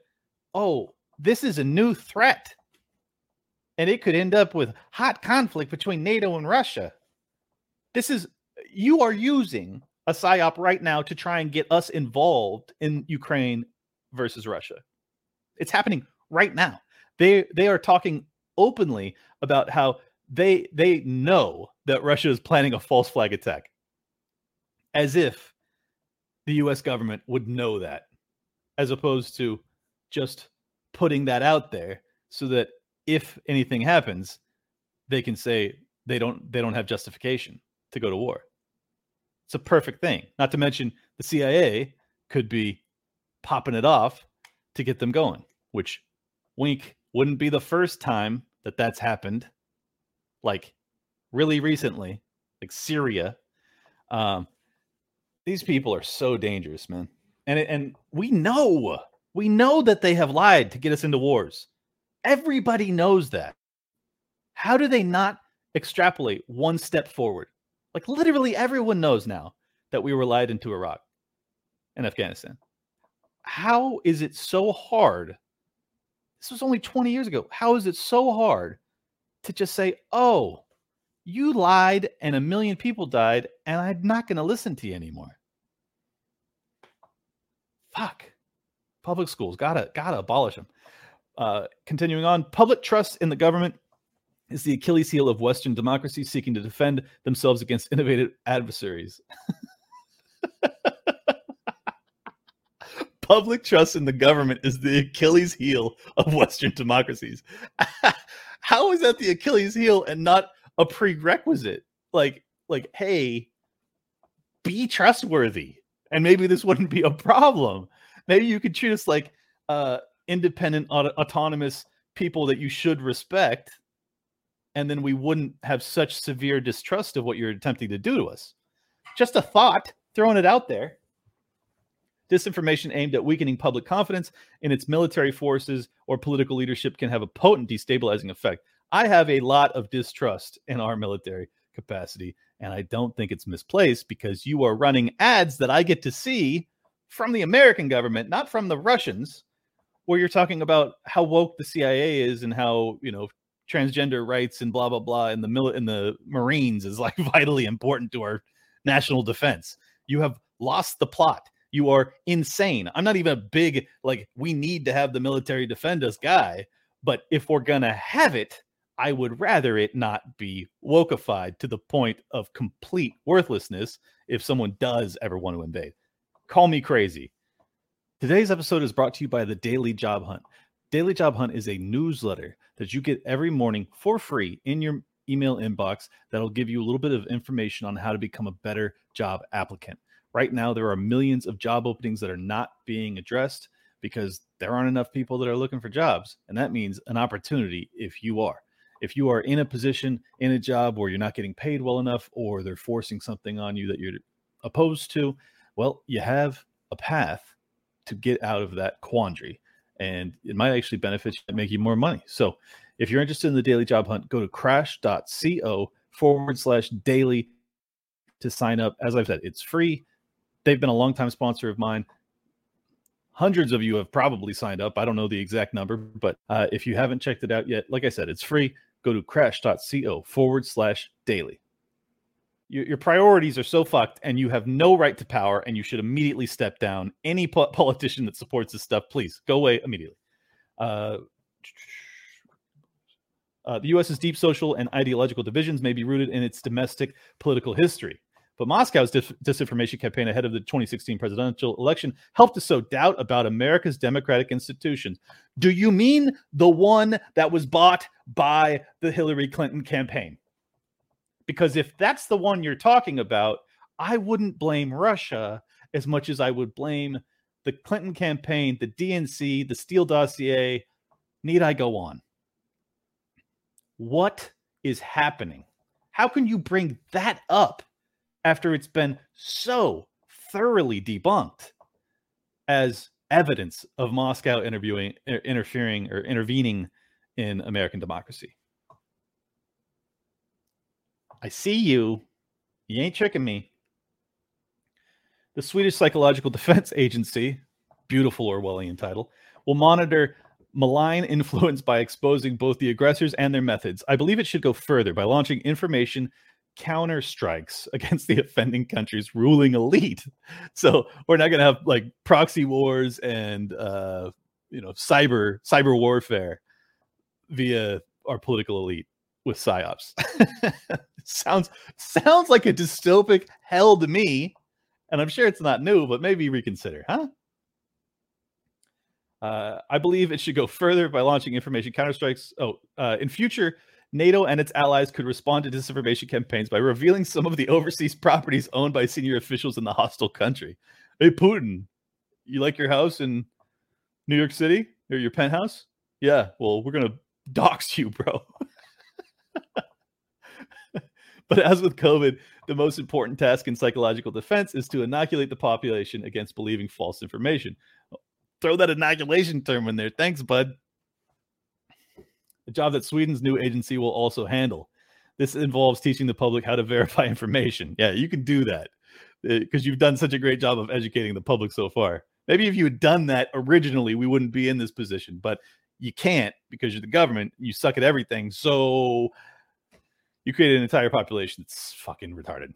oh, this is a new threat. And it could end up with hot conflict between NATO and Russia. This is, you are using a psyop right now to try and get us involved in Ukraine versus Russia. It's happening right now. They they are talking openly about how they they know that Russia is planning a false flag attack. As if the US government would know that as opposed to just putting that out there so that if anything happens they can say they don't they don't have justification to go to war. It's a perfect thing. Not to mention the CIA could be popping it off to get them going, which wink wouldn't be the first time that that's happened. Like really recently, like Syria. Um, these people are so dangerous, man. And and we know, we know that they have lied to get us into wars. Everybody knows that. How do they not extrapolate one step forward? Like literally everyone knows now that we were lied into Iraq and Afghanistan. How is it so hard? This was only 20 years ago. How is it so hard to just say, oh, you lied and a million people died, and I'm not going to listen to you anymore? Fuck. Public schools gotta gotta abolish them. Uh, continuing on, public trust in the government is the Achilles heel of Western democracies seeking to defend themselves against innovative adversaries. public trust in the government is the Achilles heel of Western democracies. How is that the Achilles heel and not a prerequisite? Like, like, hey, be trustworthy, and maybe this wouldn't be a problem. Maybe you could treat us like uh, independent, auto- autonomous people that you should respect, and then we wouldn't have such severe distrust of what you're attempting to do to us. Just a thought, throwing it out there. Disinformation aimed at weakening public confidence in its military forces or political leadership can have a potent destabilizing effect. I have a lot of distrust in our military capacity, and I don't think it's misplaced because you are running ads that I get to see from the American government, not from the Russians, where you're talking about how woke the CIA is and how, you know, transgender rights and blah blah blah in the mil- in the Marines is like vitally important to our national defense. You have lost the plot you are insane. I'm not even a big, like, we need to have the military defend us guy. But if we're to have it, I would rather it not be wokeified to the point of complete worthlessness if someone does ever want to invade. Call me crazy. Today's episode is brought to you by the Daily Job Hunt. Daily Job Hunt is a newsletter that you get every morning for free in your email inbox that'll give you a little bit of information on how to become a better job applicant. Right now, there are millions of job openings that are not being addressed because there aren't enough people that are looking for jobs. And that means an opportunity if you are. If you are in a position in a job where you're not getting paid well enough or they're forcing something on you that you're opposed to, well, you have a path to get out of that quandary. And it might actually benefit you and make you more money. So if you're interested in the daily job hunt, go to crash.co forward slash daily to sign up. As I've said, it's free. They've been a longtime sponsor of mine. Hundreds of you have probably signed up. I don't know the exact number, but uh, if you haven't checked it out yet, like I said, it's free. Go to crash.co forward slash daily. Your, your priorities are so fucked, and you have no right to power, and you should immediately step down. Any po- politician that supports this stuff, please go away immediately. Uh, uh, the U.S.'s deep social and ideological divisions may be rooted in its domestic political history. But Moscow's dis- disinformation campaign ahead of the 2016 presidential election helped to sow doubt about America's democratic institutions. Do you mean the one that was bought by the Hillary Clinton campaign? Because if that's the one you're talking about, I wouldn't blame Russia as much as I would blame the Clinton campaign, the DNC, the Steele dossier. Need I go on? What is happening? How can you bring that up after it's been so thoroughly debunked as evidence of Moscow interviewing, er, interfering, or intervening in American democracy? I see you. You ain't tricking me. The Swedish Psychological Defense Agency, beautiful Orwellian title, will monitor malign influence by exposing both the aggressors and their methods. I believe it should go further by launching information counter strikes against the offending country's ruling elite. So we're not going to have like proxy wars and uh, you know cyber cyber warfare via our political elite with psyops. sounds sounds like a dystopic hell to me, and I'm sure it's not new, but maybe reconsider, huh? Uh, I believe it should go further by launching information counterstrikes. Oh, uh, in future, NATO and its allies could respond to disinformation campaigns by revealing some of the overseas properties owned by senior officials in the hostile country. Hey, Putin, you like your house in New York City or your penthouse? Yeah, well, we're gonna dox you, bro. but as with COVID, the most important task in psychological defense is to inoculate the population against believing false information. Throw that inoculation term in there. Thanks, bud. A job that Sweden's new agency will also handle. This involves teaching the public how to verify information. Yeah, you can do that because uh, you've done such a great job of educating the public so far. Maybe if you had done that originally, we wouldn't be in this position, but you can't because you're the government. You suck at everything. So you create an entire population that's fucking retarded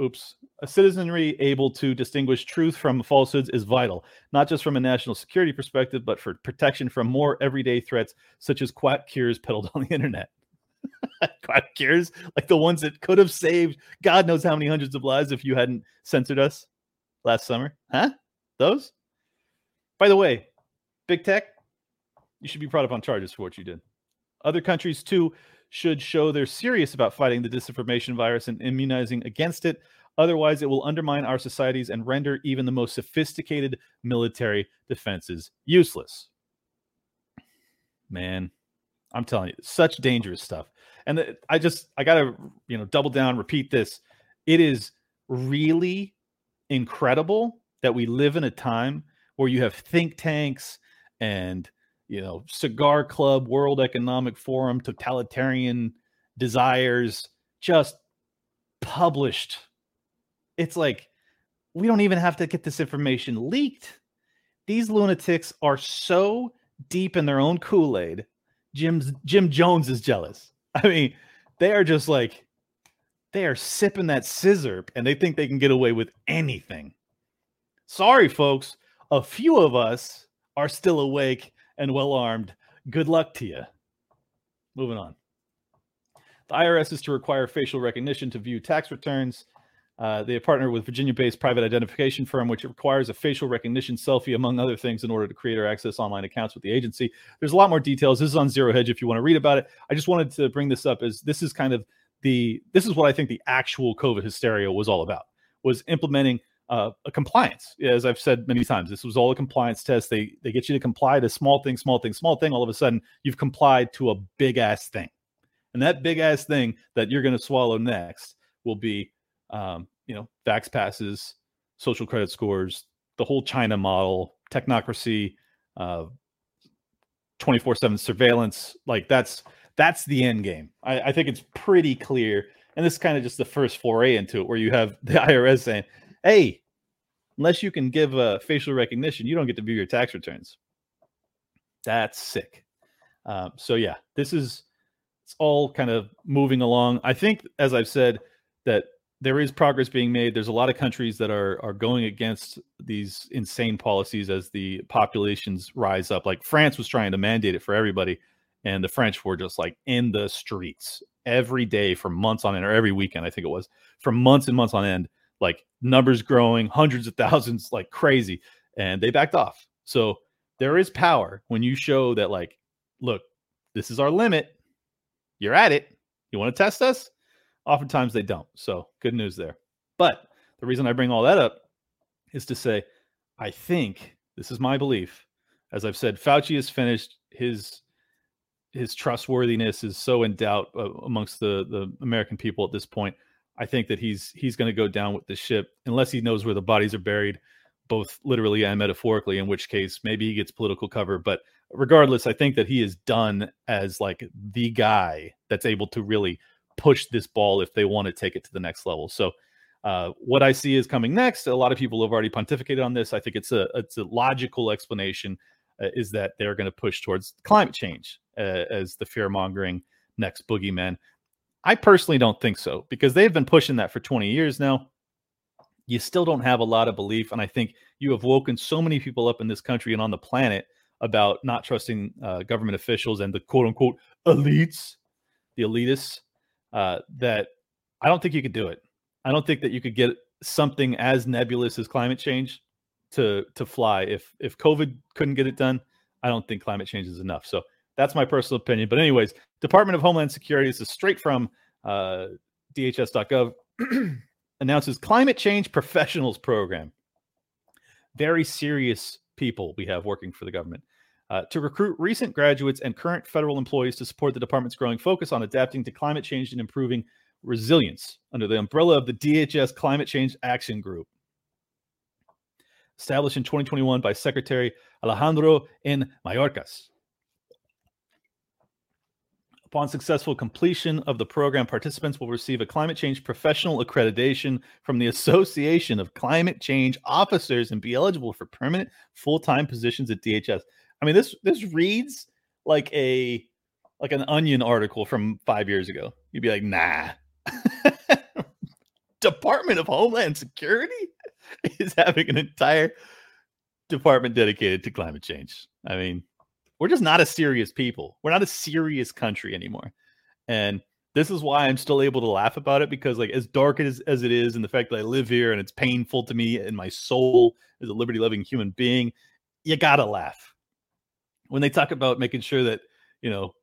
oops, a citizenry able to distinguish truth from falsehoods is vital, not just from a national security perspective, but for protection from more everyday threats such as quack cures peddled on the internet. quack cures, like the ones that could have saved God knows how many hundreds of lives if you hadn't censored us last summer. Huh? Those? By the way, big tech, you should be brought up on charges for what you did. Other countries, too, should show they're serious about fighting the disinformation virus and immunizing against it. Otherwise, it will undermine our societies and render even the most sophisticated military defenses useless. Man, I'm telling you, such dangerous stuff. And I just, I got to, you know, double down, repeat this. It is really incredible that we live in a time where you have think tanks and you know, cigar club, World Economic Forum, totalitarian desires just published. It's like we don't even have to get this information leaked. These lunatics are so deep in their own Kool-Aid. Jim's Jim Jones is jealous. I mean, they are just like they are sipping that scissor and they think they can get away with anything. Sorry, folks. A few of us are still awake and well armed. Good luck to you. Moving on. The IRS is to require facial recognition to view tax returns. Uh, they have partnered with Virginia-based private identification firm, which requires a facial recognition selfie, among other things, in order to create or access online accounts with the agency. There's a lot more details. This is on Zero Hedge if you want to read about it. I just wanted to bring this up as this is kind of the this is what I think the actual COVID hysteria was all about was implementing uh, a compliance. As I've said many times, this was all a compliance test. They they get you to comply to small thing, small thing, small thing. All of a sudden, you've complied to a big ass thing, and that big ass thing that you're going to swallow next will be, um, you know, vax passes, social credit scores, the whole China model, technocracy, uh, 24/7 surveillance. Like that's that's the end game. I, I think it's pretty clear. And this is kind of just the first foray into it, where you have the IRS saying, hey, unless you can give a facial recognition, you don't get to view your tax returns. That's sick. Um, so yeah, this is it's all kind of moving along. I think, as I've said, that there is progress being made. There's a lot of countries that are are going against these insane policies as the populations rise up. Like France was trying to mandate it for everybody, and the French were just like in the streets every day for months on end, or every weekend, I think it was, for months and months on end, like numbers growing hundreds of thousands like crazy and they backed off so there is power when you show that like look this is our limit you're at it you want to test us Oftentimes they don't. So good news there. But the reason I bring all that up is to say, I think this is my belief. As I've said, Fauci has finished his his trustworthiness is so in doubt uh, amongst the the American people at this point. I think that he's he's going to go down with the ship unless he knows where the bodies are buried, both literally and metaphorically. In which case, maybe he gets political cover. But regardless, I think that he is done as like the guy that's able to really push this ball if they want to take it to the next level. So. Uh, what I see is coming next. A lot of people have already pontificated on this. I think it's a it's a logical explanation. Uh, is that they're going to push towards climate change uh, as the fear mongering next boogeyman. I personally don't think so because they've been pushing that for 20 years now. You still don't have a lot of belief. And I think you have woken so many people up in this country and on the planet about not trusting uh, government officials and the quote unquote elites, the elitists, uh, that I don't think you could do it. I don't think that you could get something as nebulous as climate change to to fly. If if COVID couldn't get it done, I don't think climate change is enough. So that's my personal opinion. But anyways, Department of Homeland Security this is straight from uh, DHS.gov announces climate change professionals program. Very serious people we have working for the government. Uh, to recruit recent graduates and current federal employees to support the department's growing focus on adapting to climate change and improving resilience under the umbrella of the DHS Climate Change Action Group. Established in 2021 by Secretary Alejandro N. Mayorkas. Upon successful completion of the program, participants will receive a climate change professional accreditation from the Association of Climate Change Officers and be eligible for permanent full-time positions at DHS. I mean, this this reads like a like an onion article from five years ago. You'd be like, nah. Department of Homeland Security is having an entire department dedicated to climate change. I mean, we're just not a serious people. We're not a serious country anymore. And this is why I'm still able to laugh about it because, like, as dark as, as it is, and the fact that I live here and it's painful to me and my soul as a liberty loving human being, you gotta laugh. When they talk about making sure that, you know,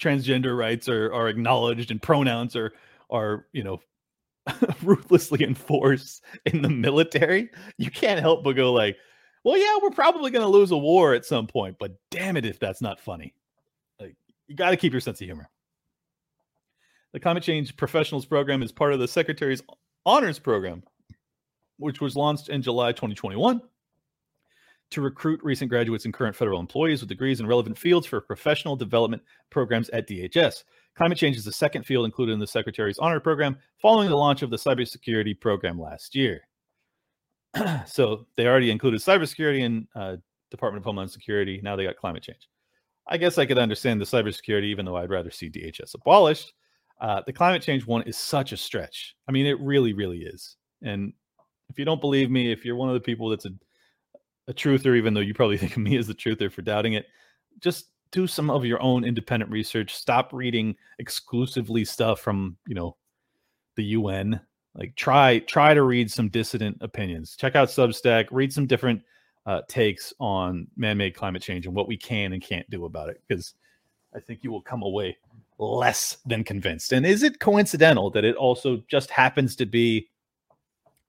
transgender rights are, are acknowledged and pronouns are, are, you know, ruthlessly enforced in the military, you can't help but go, like, well, yeah, we're probably going to lose a war at some point, but damn it if that's not funny. Like, you got to keep your sense of humor. The Climate Change Professionals Program is part of the Secretary's Honors Program, which was launched in July 2021 to recruit recent graduates and current federal employees with degrees in relevant fields for professional development programs at DHS. Climate change is the second field included in the Secretary's Honor Program following the launch of the Cybersecurity Program last year. so they already included cybersecurity and uh, Department of Homeland Security. Now they got climate change. I guess I could understand the cybersecurity, even though I'd rather see DHS abolished. Uh, the climate change one is such a stretch. I mean, it really, really is. And if you don't believe me, if you're one of the people that's a, a truther, even though you probably think of me as the truther for doubting it, just do some of your own independent research. Stop reading exclusively stuff from, you know, the UN like try try to read some dissident opinions. Check out substack read some different uh, takes on man-made climate change and what we can and can't do about it because i think you will come away less than convinced. And is it coincidental that it also just happens to be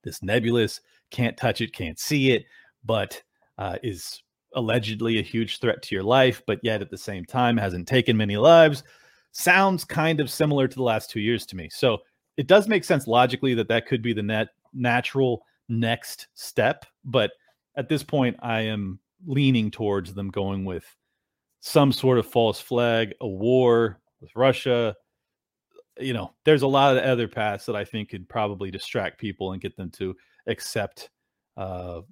this nebulous can't touch it can't see it but uh, is allegedly a huge threat to your life but yet at the same time hasn't taken many lives? Sounds kind of similar to the last two years to me. So it does make sense logically that that could be the net natural next step but at this point i am leaning towards them going with some sort of false flag a war with russia. You know there's a lot of other paths that i think could probably distract people and get them to accept uh,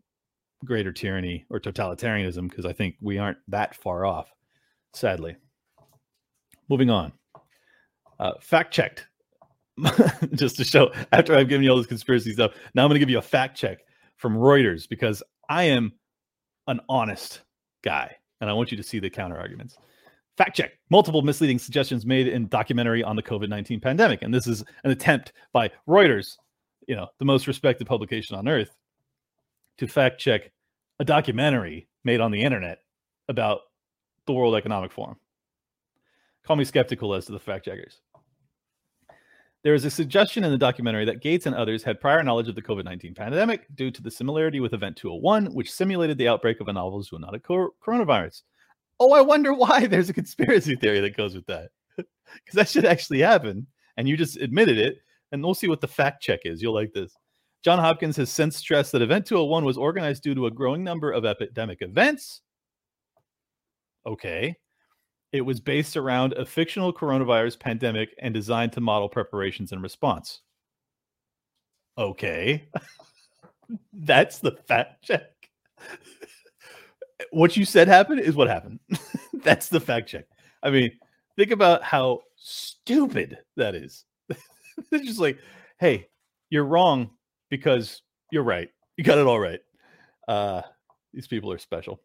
greater tyranny or totalitarianism because i think we aren't that far off sadly. Moving on. Uh, fact checked just to show after I've given you all this conspiracy stuff. Now I'm going to give you a fact check from Reuters because I am an honest guy and I want you to see the counter arguments. Fact check multiple misleading suggestions made in documentary on the COVID 19 pandemic. And this is an attempt by Reuters, you know, the most respected publication on earth, to fact check a documentary made on the internet about the World Economic Forum. Call me skeptical as to the fact checkers. There is a suggestion in the documentary that Gates and others had prior knowledge of the COVID 19 pandemic due to the similarity with Event 201, which simulated the outbreak of a novel zoonotic coronavirus. Oh, I wonder why there's a conspiracy theory that goes with that. Because that should actually happen. And you just admitted it. And we'll see what the fact check is. You'll like this. John Hopkins has since stressed that Event 201 was organized due to a growing number of epidemic events. Okay. It was based around a fictional coronavirus pandemic and designed to model preparations and response. Okay. That's the fact check. what you said happened is what happened. That's the fact check. I mean, think about how stupid that is. it's just like, hey, you're wrong because you're right. You got it all right. Uh, these people are special.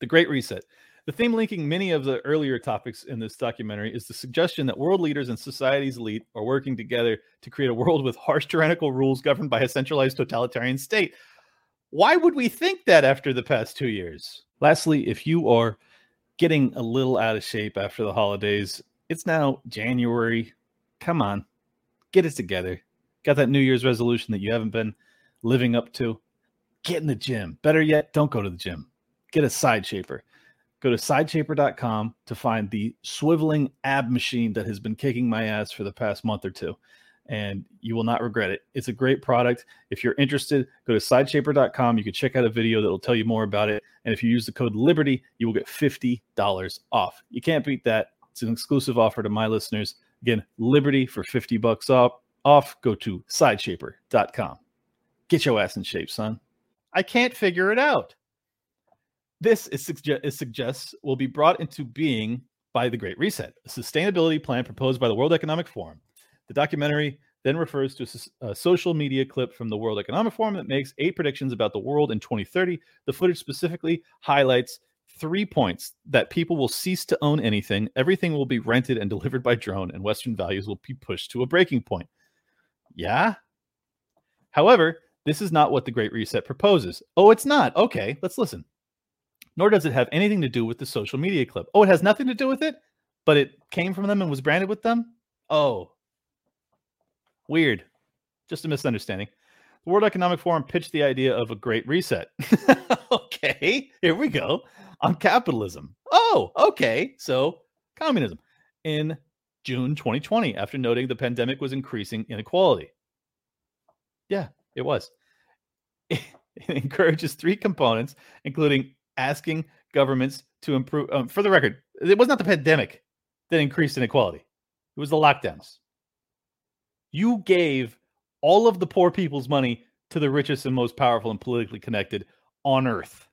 The Great Reset. The theme linking many of the earlier topics in this documentary is the suggestion that world leaders and society's elite are working together to create a world with harsh tyrannical rules governed by a centralized totalitarian state. Why would we think that after the past two years? Lastly, if you are getting a little out of shape after the holidays, it's now January. Come on, get it together. Got that New Year's resolution that you haven't been living up to? Get in the gym. Better yet, don't go to the gym. Get a side shaper. Go to sideshaper.com to find the swiveling ab machine that has been kicking my ass for the past month or two and you will not regret it. It's a great product. If you're interested, go to sideshaper.com. You can check out a video that will tell you more about it. And if you use the code Liberty, you will get $50 off. You can't beat that. It's an exclusive offer to my listeners. Again, Liberty for 50 bucks off. Off, go to sideshaper.com. Get your ass in shape, son. I can't figure it out. This is, suge- is suggests will be brought into being by the Great Reset, a sustainability plan proposed by the World Economic Forum the documentary then refers to a, social media clip from the World Economic Forum that makes eight predictions about the world in 2030. The footage specifically highlights three points that people will cease to own anything, everything will be rented and delivered by drone, and Western values will be pushed to a breaking point. Yeah. However, this is not what the Great Reset proposes. Oh, it's not. Okay, let's listen. Nor does it have anything to do with the social media clip. Oh, it has nothing to do with it, but it came from them and was branded with them? Oh, Weird. Just a misunderstanding. The World Economic Forum pitched the idea of a great reset. okay, here we go. On capitalism. Oh, okay. So, communism. In June 2020, after noting the pandemic was increasing inequality. Yeah, it was. It encourages three components, including asking governments to improve. Um, for the record, it was not the pandemic that increased inequality, it was the lockdowns. You gave all of the poor people's money to the richest and most powerful and politically connected on earth.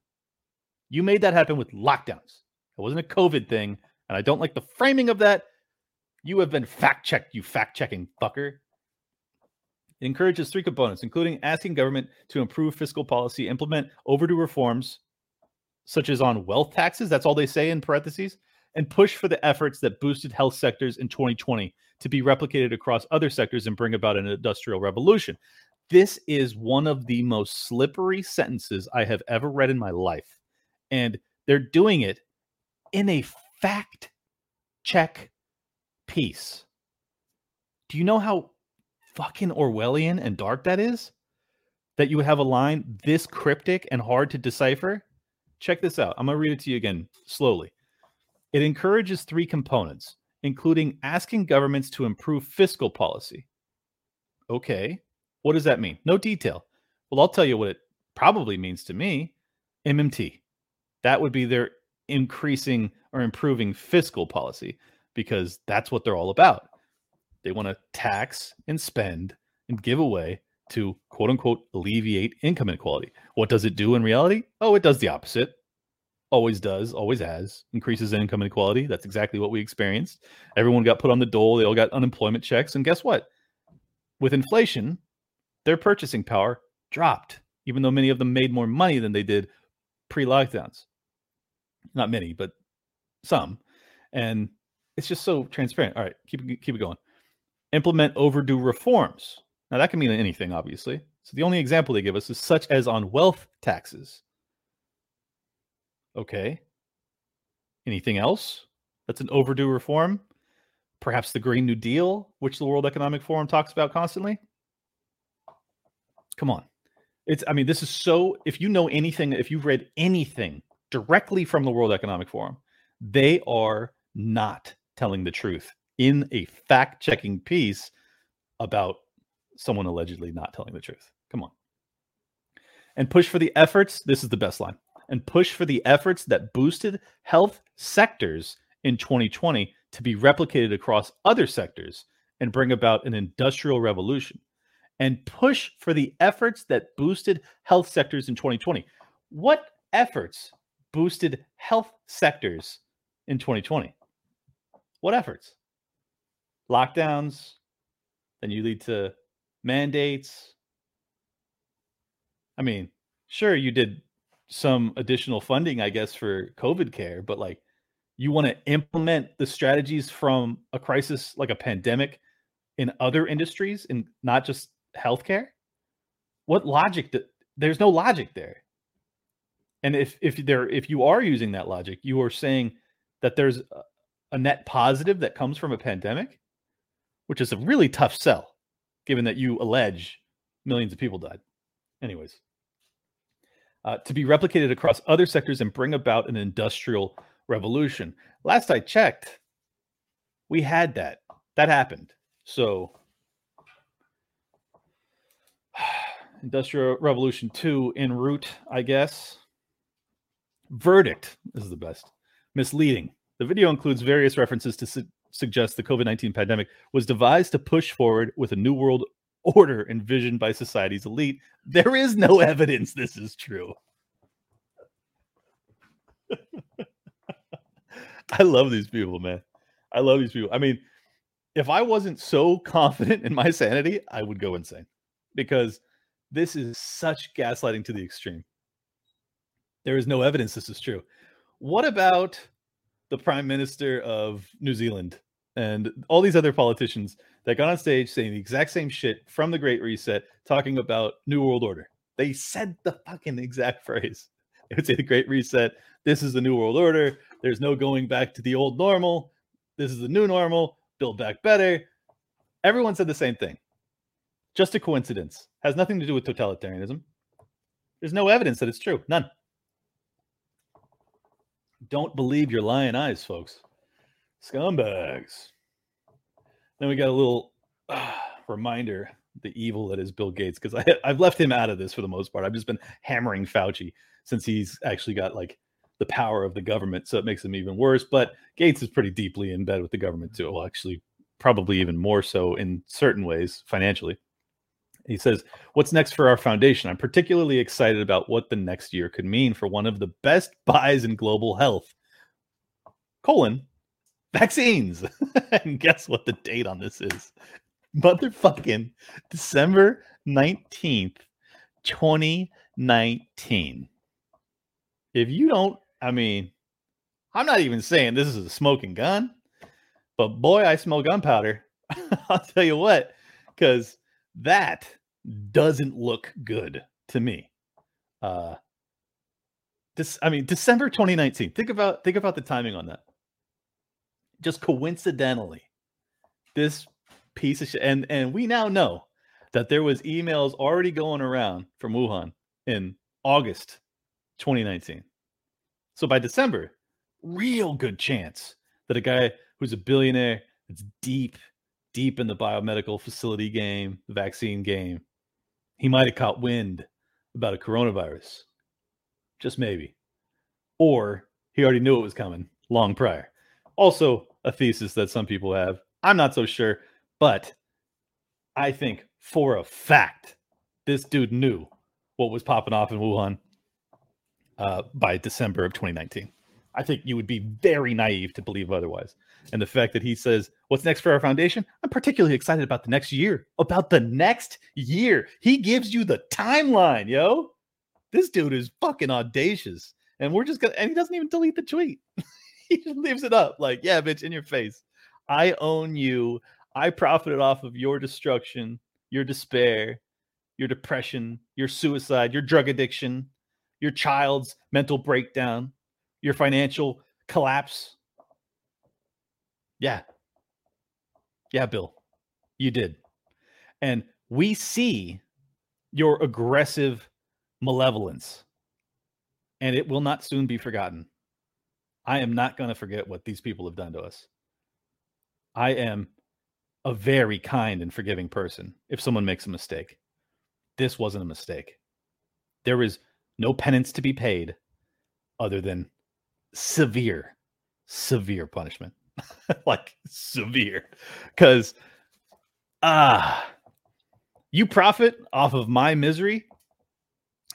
You made that happen with lockdowns. It wasn't a COVID thing. And I don't like the framing of that. You have been fact checked, you fact checking fucker. It encourages three components, including asking government to improve fiscal policy, implement overdue reforms, such as on wealth taxes. That's all they say in parentheses, and push for the efforts that boosted health sectors in 2020 to be replicated across other sectors and bring about an industrial revolution. This is one of the most slippery sentences I have ever read in my life. And they're doing it in a fact check piece. Do you know how fucking Orwellian and dark that is? That you would have a line this cryptic and hard to decipher? Check this out. I'm going to read it to you again slowly. It encourages three components, including asking governments to improve fiscal policy. Okay, what does that mean? No detail. Well, I'll tell you what it probably means to me MMT. That would be their increasing or improving fiscal policy because that's what they're all about. They want to tax and spend and give away to quote unquote alleviate income inequality. What does it do in reality? Oh, it does the opposite always does, always has, increases income inequality. That's exactly what we experienced. Everyone got put on the dole, they all got unemployment checks. And guess what? With inflation, their purchasing power dropped, even though many of them made more money than they did pre lockdowns. Not many, but some. And it's just so transparent. All right, keep keep it going. Implement overdue reforms. Now that can mean anything, obviously. So the only example they give us is such as on wealth taxes. Okay. Anything else? That's an overdue reform. perhaps the Green New Deal, which the World Economic Forum talks about constantly. Come on. It's, I mean, this is so, if you know anything, if you've read anything directly from the World Economic Forum, they are not telling the truth in a fact checking piece about someone allegedly not telling the truth. Come on. And push for the efforts. This is the best line. And push for the efforts that boosted health sectors in 2020 to be replicated across other sectors and bring about an industrial revolution. And push for the efforts that boosted health sectors in 2020. What efforts boosted health sectors in 2020? What efforts? Lockdowns, then you lead to mandates. I mean, sure, you did some additional funding, I guess, for COVID care, but like you want to implement the strategies from a crisis like a pandemic in other industries and not just healthcare? What logic? Do, there's no logic there. And if if there if you are using that logic, you are saying that there's a, a net positive that comes from a pandemic, which is a really tough sell given that you allege millions of people died. Anyways, uh, to be replicated across other sectors and bring about an industrial revolution. Last I checked, we had that. That happened. So, Industrial Revolution 2 en route, I guess. Verdict is the best. Misleading. The video includes various references to su- suggest the COVID 19 pandemic was devised to push forward with a new world order envisioned by society's elite. There is no evidence this is true. I love these people, man. I love these people. I mean, if I wasn't so confident in my sanity, I would go insane because this is such gaslighting to the extreme. There is no evidence this is true. What about the prime minister of New Zealand and all these other politicians that got on stage saying the exact same shit from the Great Reset, talking about New World Order. They said the fucking exact phrase. They would say the Great Reset. This is the New World Order. There's no going back to the old normal. This is the new normal. Build back better. Everyone said the same thing. Just a coincidence. Has nothing to do with totalitarianism. There's no evidence that it's true. None. Don't believe your lying eyes, folks. Scumbags. Then we got a little uh, reminder the evil that is Bill Gates because I I've left him out of this for the most part. I've just been hammering Fauci since he's actually got like the power of the government, so it makes him even worse. But Gates is pretty deeply in bed with the government too. Well, actually, probably even more so in certain ways financially. He says, What's next for our foundation? I'm particularly excited about what the next year could mean for one of the best buys in global health. Colon, vaccines. and guess what the date on this is? Motherfucking December 19th, 2019. If you don't, I mean, I'm not even saying this is a smoking gun, but boy, I smell gunpowder. I'll tell you what, because that doesn't look good to me. Uh, this, I mean, December 2019. Think about think about the timing on that. Just coincidentally, this piece of shit, and and we now know that there was emails already going around from Wuhan in August 2019. So by December, real good chance that a guy who's a billionaire that's deep deep in the biomedical facility game, the vaccine game, he might have caught wind about a coronavirus. Just maybe. Or he already knew it was coming long prior. Also, a thesis that some people have. I'm not so sure, but I think for a fact this dude knew what was popping off in Wuhan uh, by December of 2019. I think you would be very naive to believe otherwise. And the fact that he says, What's next for our foundation? I'm particularly excited about the next year. About the next year. He gives you the timeline, yo. This dude is fucking audacious. And we're just gonna, and he doesn't even delete the tweet. he just leaves it up like, Yeah, bitch, in your face. I own you. I profited off of your destruction, your despair, your depression, your suicide, your drug addiction, your child's mental breakdown your financial collapse. Yeah. Yeah, Bill, you did. And we see your aggressive malevolence, and it will not soon be forgotten. I am not going to forget what these people have done to us. I am a very kind and forgiving person if someone makes a mistake. This wasn't a mistake. There is no penance to be paid other than severe, severe punishment. like severe. Because ah, you profit off of my misery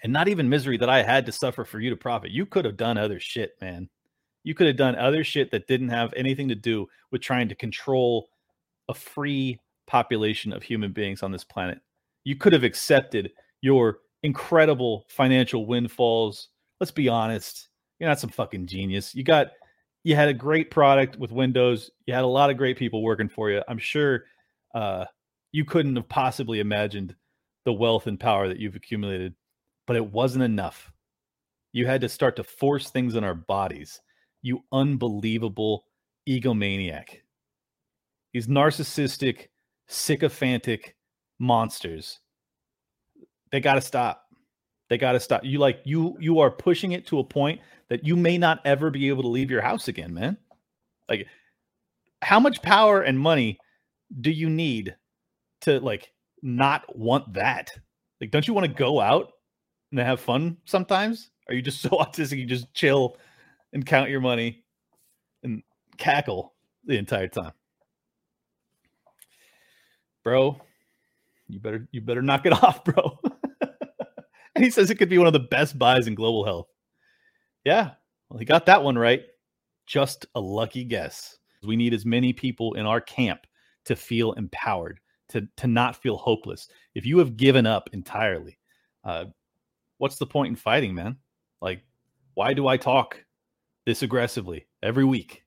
and not even misery that I had to suffer for you to profit. You could have done other shit, man. You could have done other shit that didn't have anything to do with trying to control a free population of human beings on this planet. You could have accepted your incredible financial windfalls. Let's be honest. You're not some fucking genius. You got you had a great product with Windows. You had a lot of great people working for you. I'm sure uh, you couldn't have possibly imagined the wealth and power that you've accumulated, but it wasn't enough. You had to start to force things in our bodies. You unbelievable egomaniac. These narcissistic, sycophantic monsters. They got to stop. They got to stop. You like you you are pushing it to a point that you may not ever be able to leave your house again, man. Like how much power and money do you need to like not want that? Like don't you want to go out and have fun sometimes? Are you just so autistic you just chill and count your money and cackle the entire time? Bro, you better you better knock it off, bro. and he says it could be one of the best buys in global health. Yeah, well, he got that one right. Just a lucky guess. We need as many people in our camp to feel empowered, to to not feel hopeless. If you have given up entirely, uh, what's the point in fighting, man? Like, why do I talk this aggressively every week?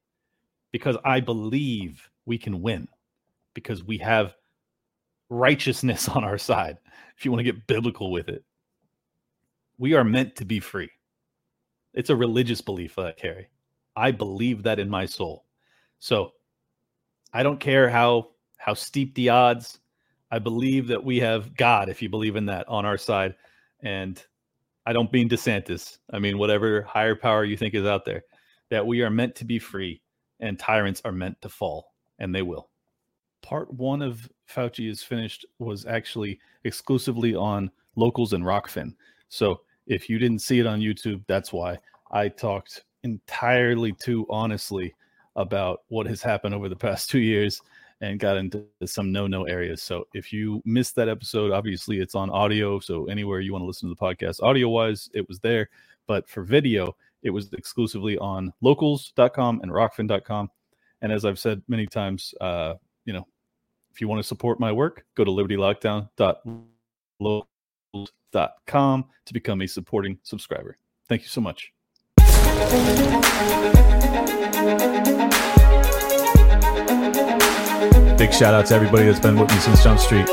Because I believe we can win. Because we have righteousness on our side. If you want to get biblical with it, we are meant to be free. It's a religious belief uh, I carry. I believe that in my soul. So I don't care how how steep the odds. I believe that we have God, if you believe in that, on our side. And I don't mean DeSantis. I mean whatever higher power you think is out there. That we are meant to be free and tyrants are meant to fall, and they will. Part one of Fauci is finished was actually exclusively on locals and Rokfin. So if you didn't see it on YouTube, that's why I talked entirely too honestly about what has happened over the past two years and got into some no-no areas. So if you missed that episode, obviously it's on audio. So anywhere you want to listen to the podcast, audio-wise, it was there. But for video, it was exclusively on locals.com and rokfin.com. And as I've said many times, uh, you know, if you want to support my work, go to libertylockdown.locals com to become a supporting subscriber. Thank you so much. Big shout out to everybody that's been with me since Jump Street.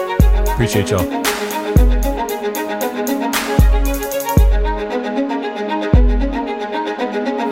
Appreciate y'all.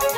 Thank you.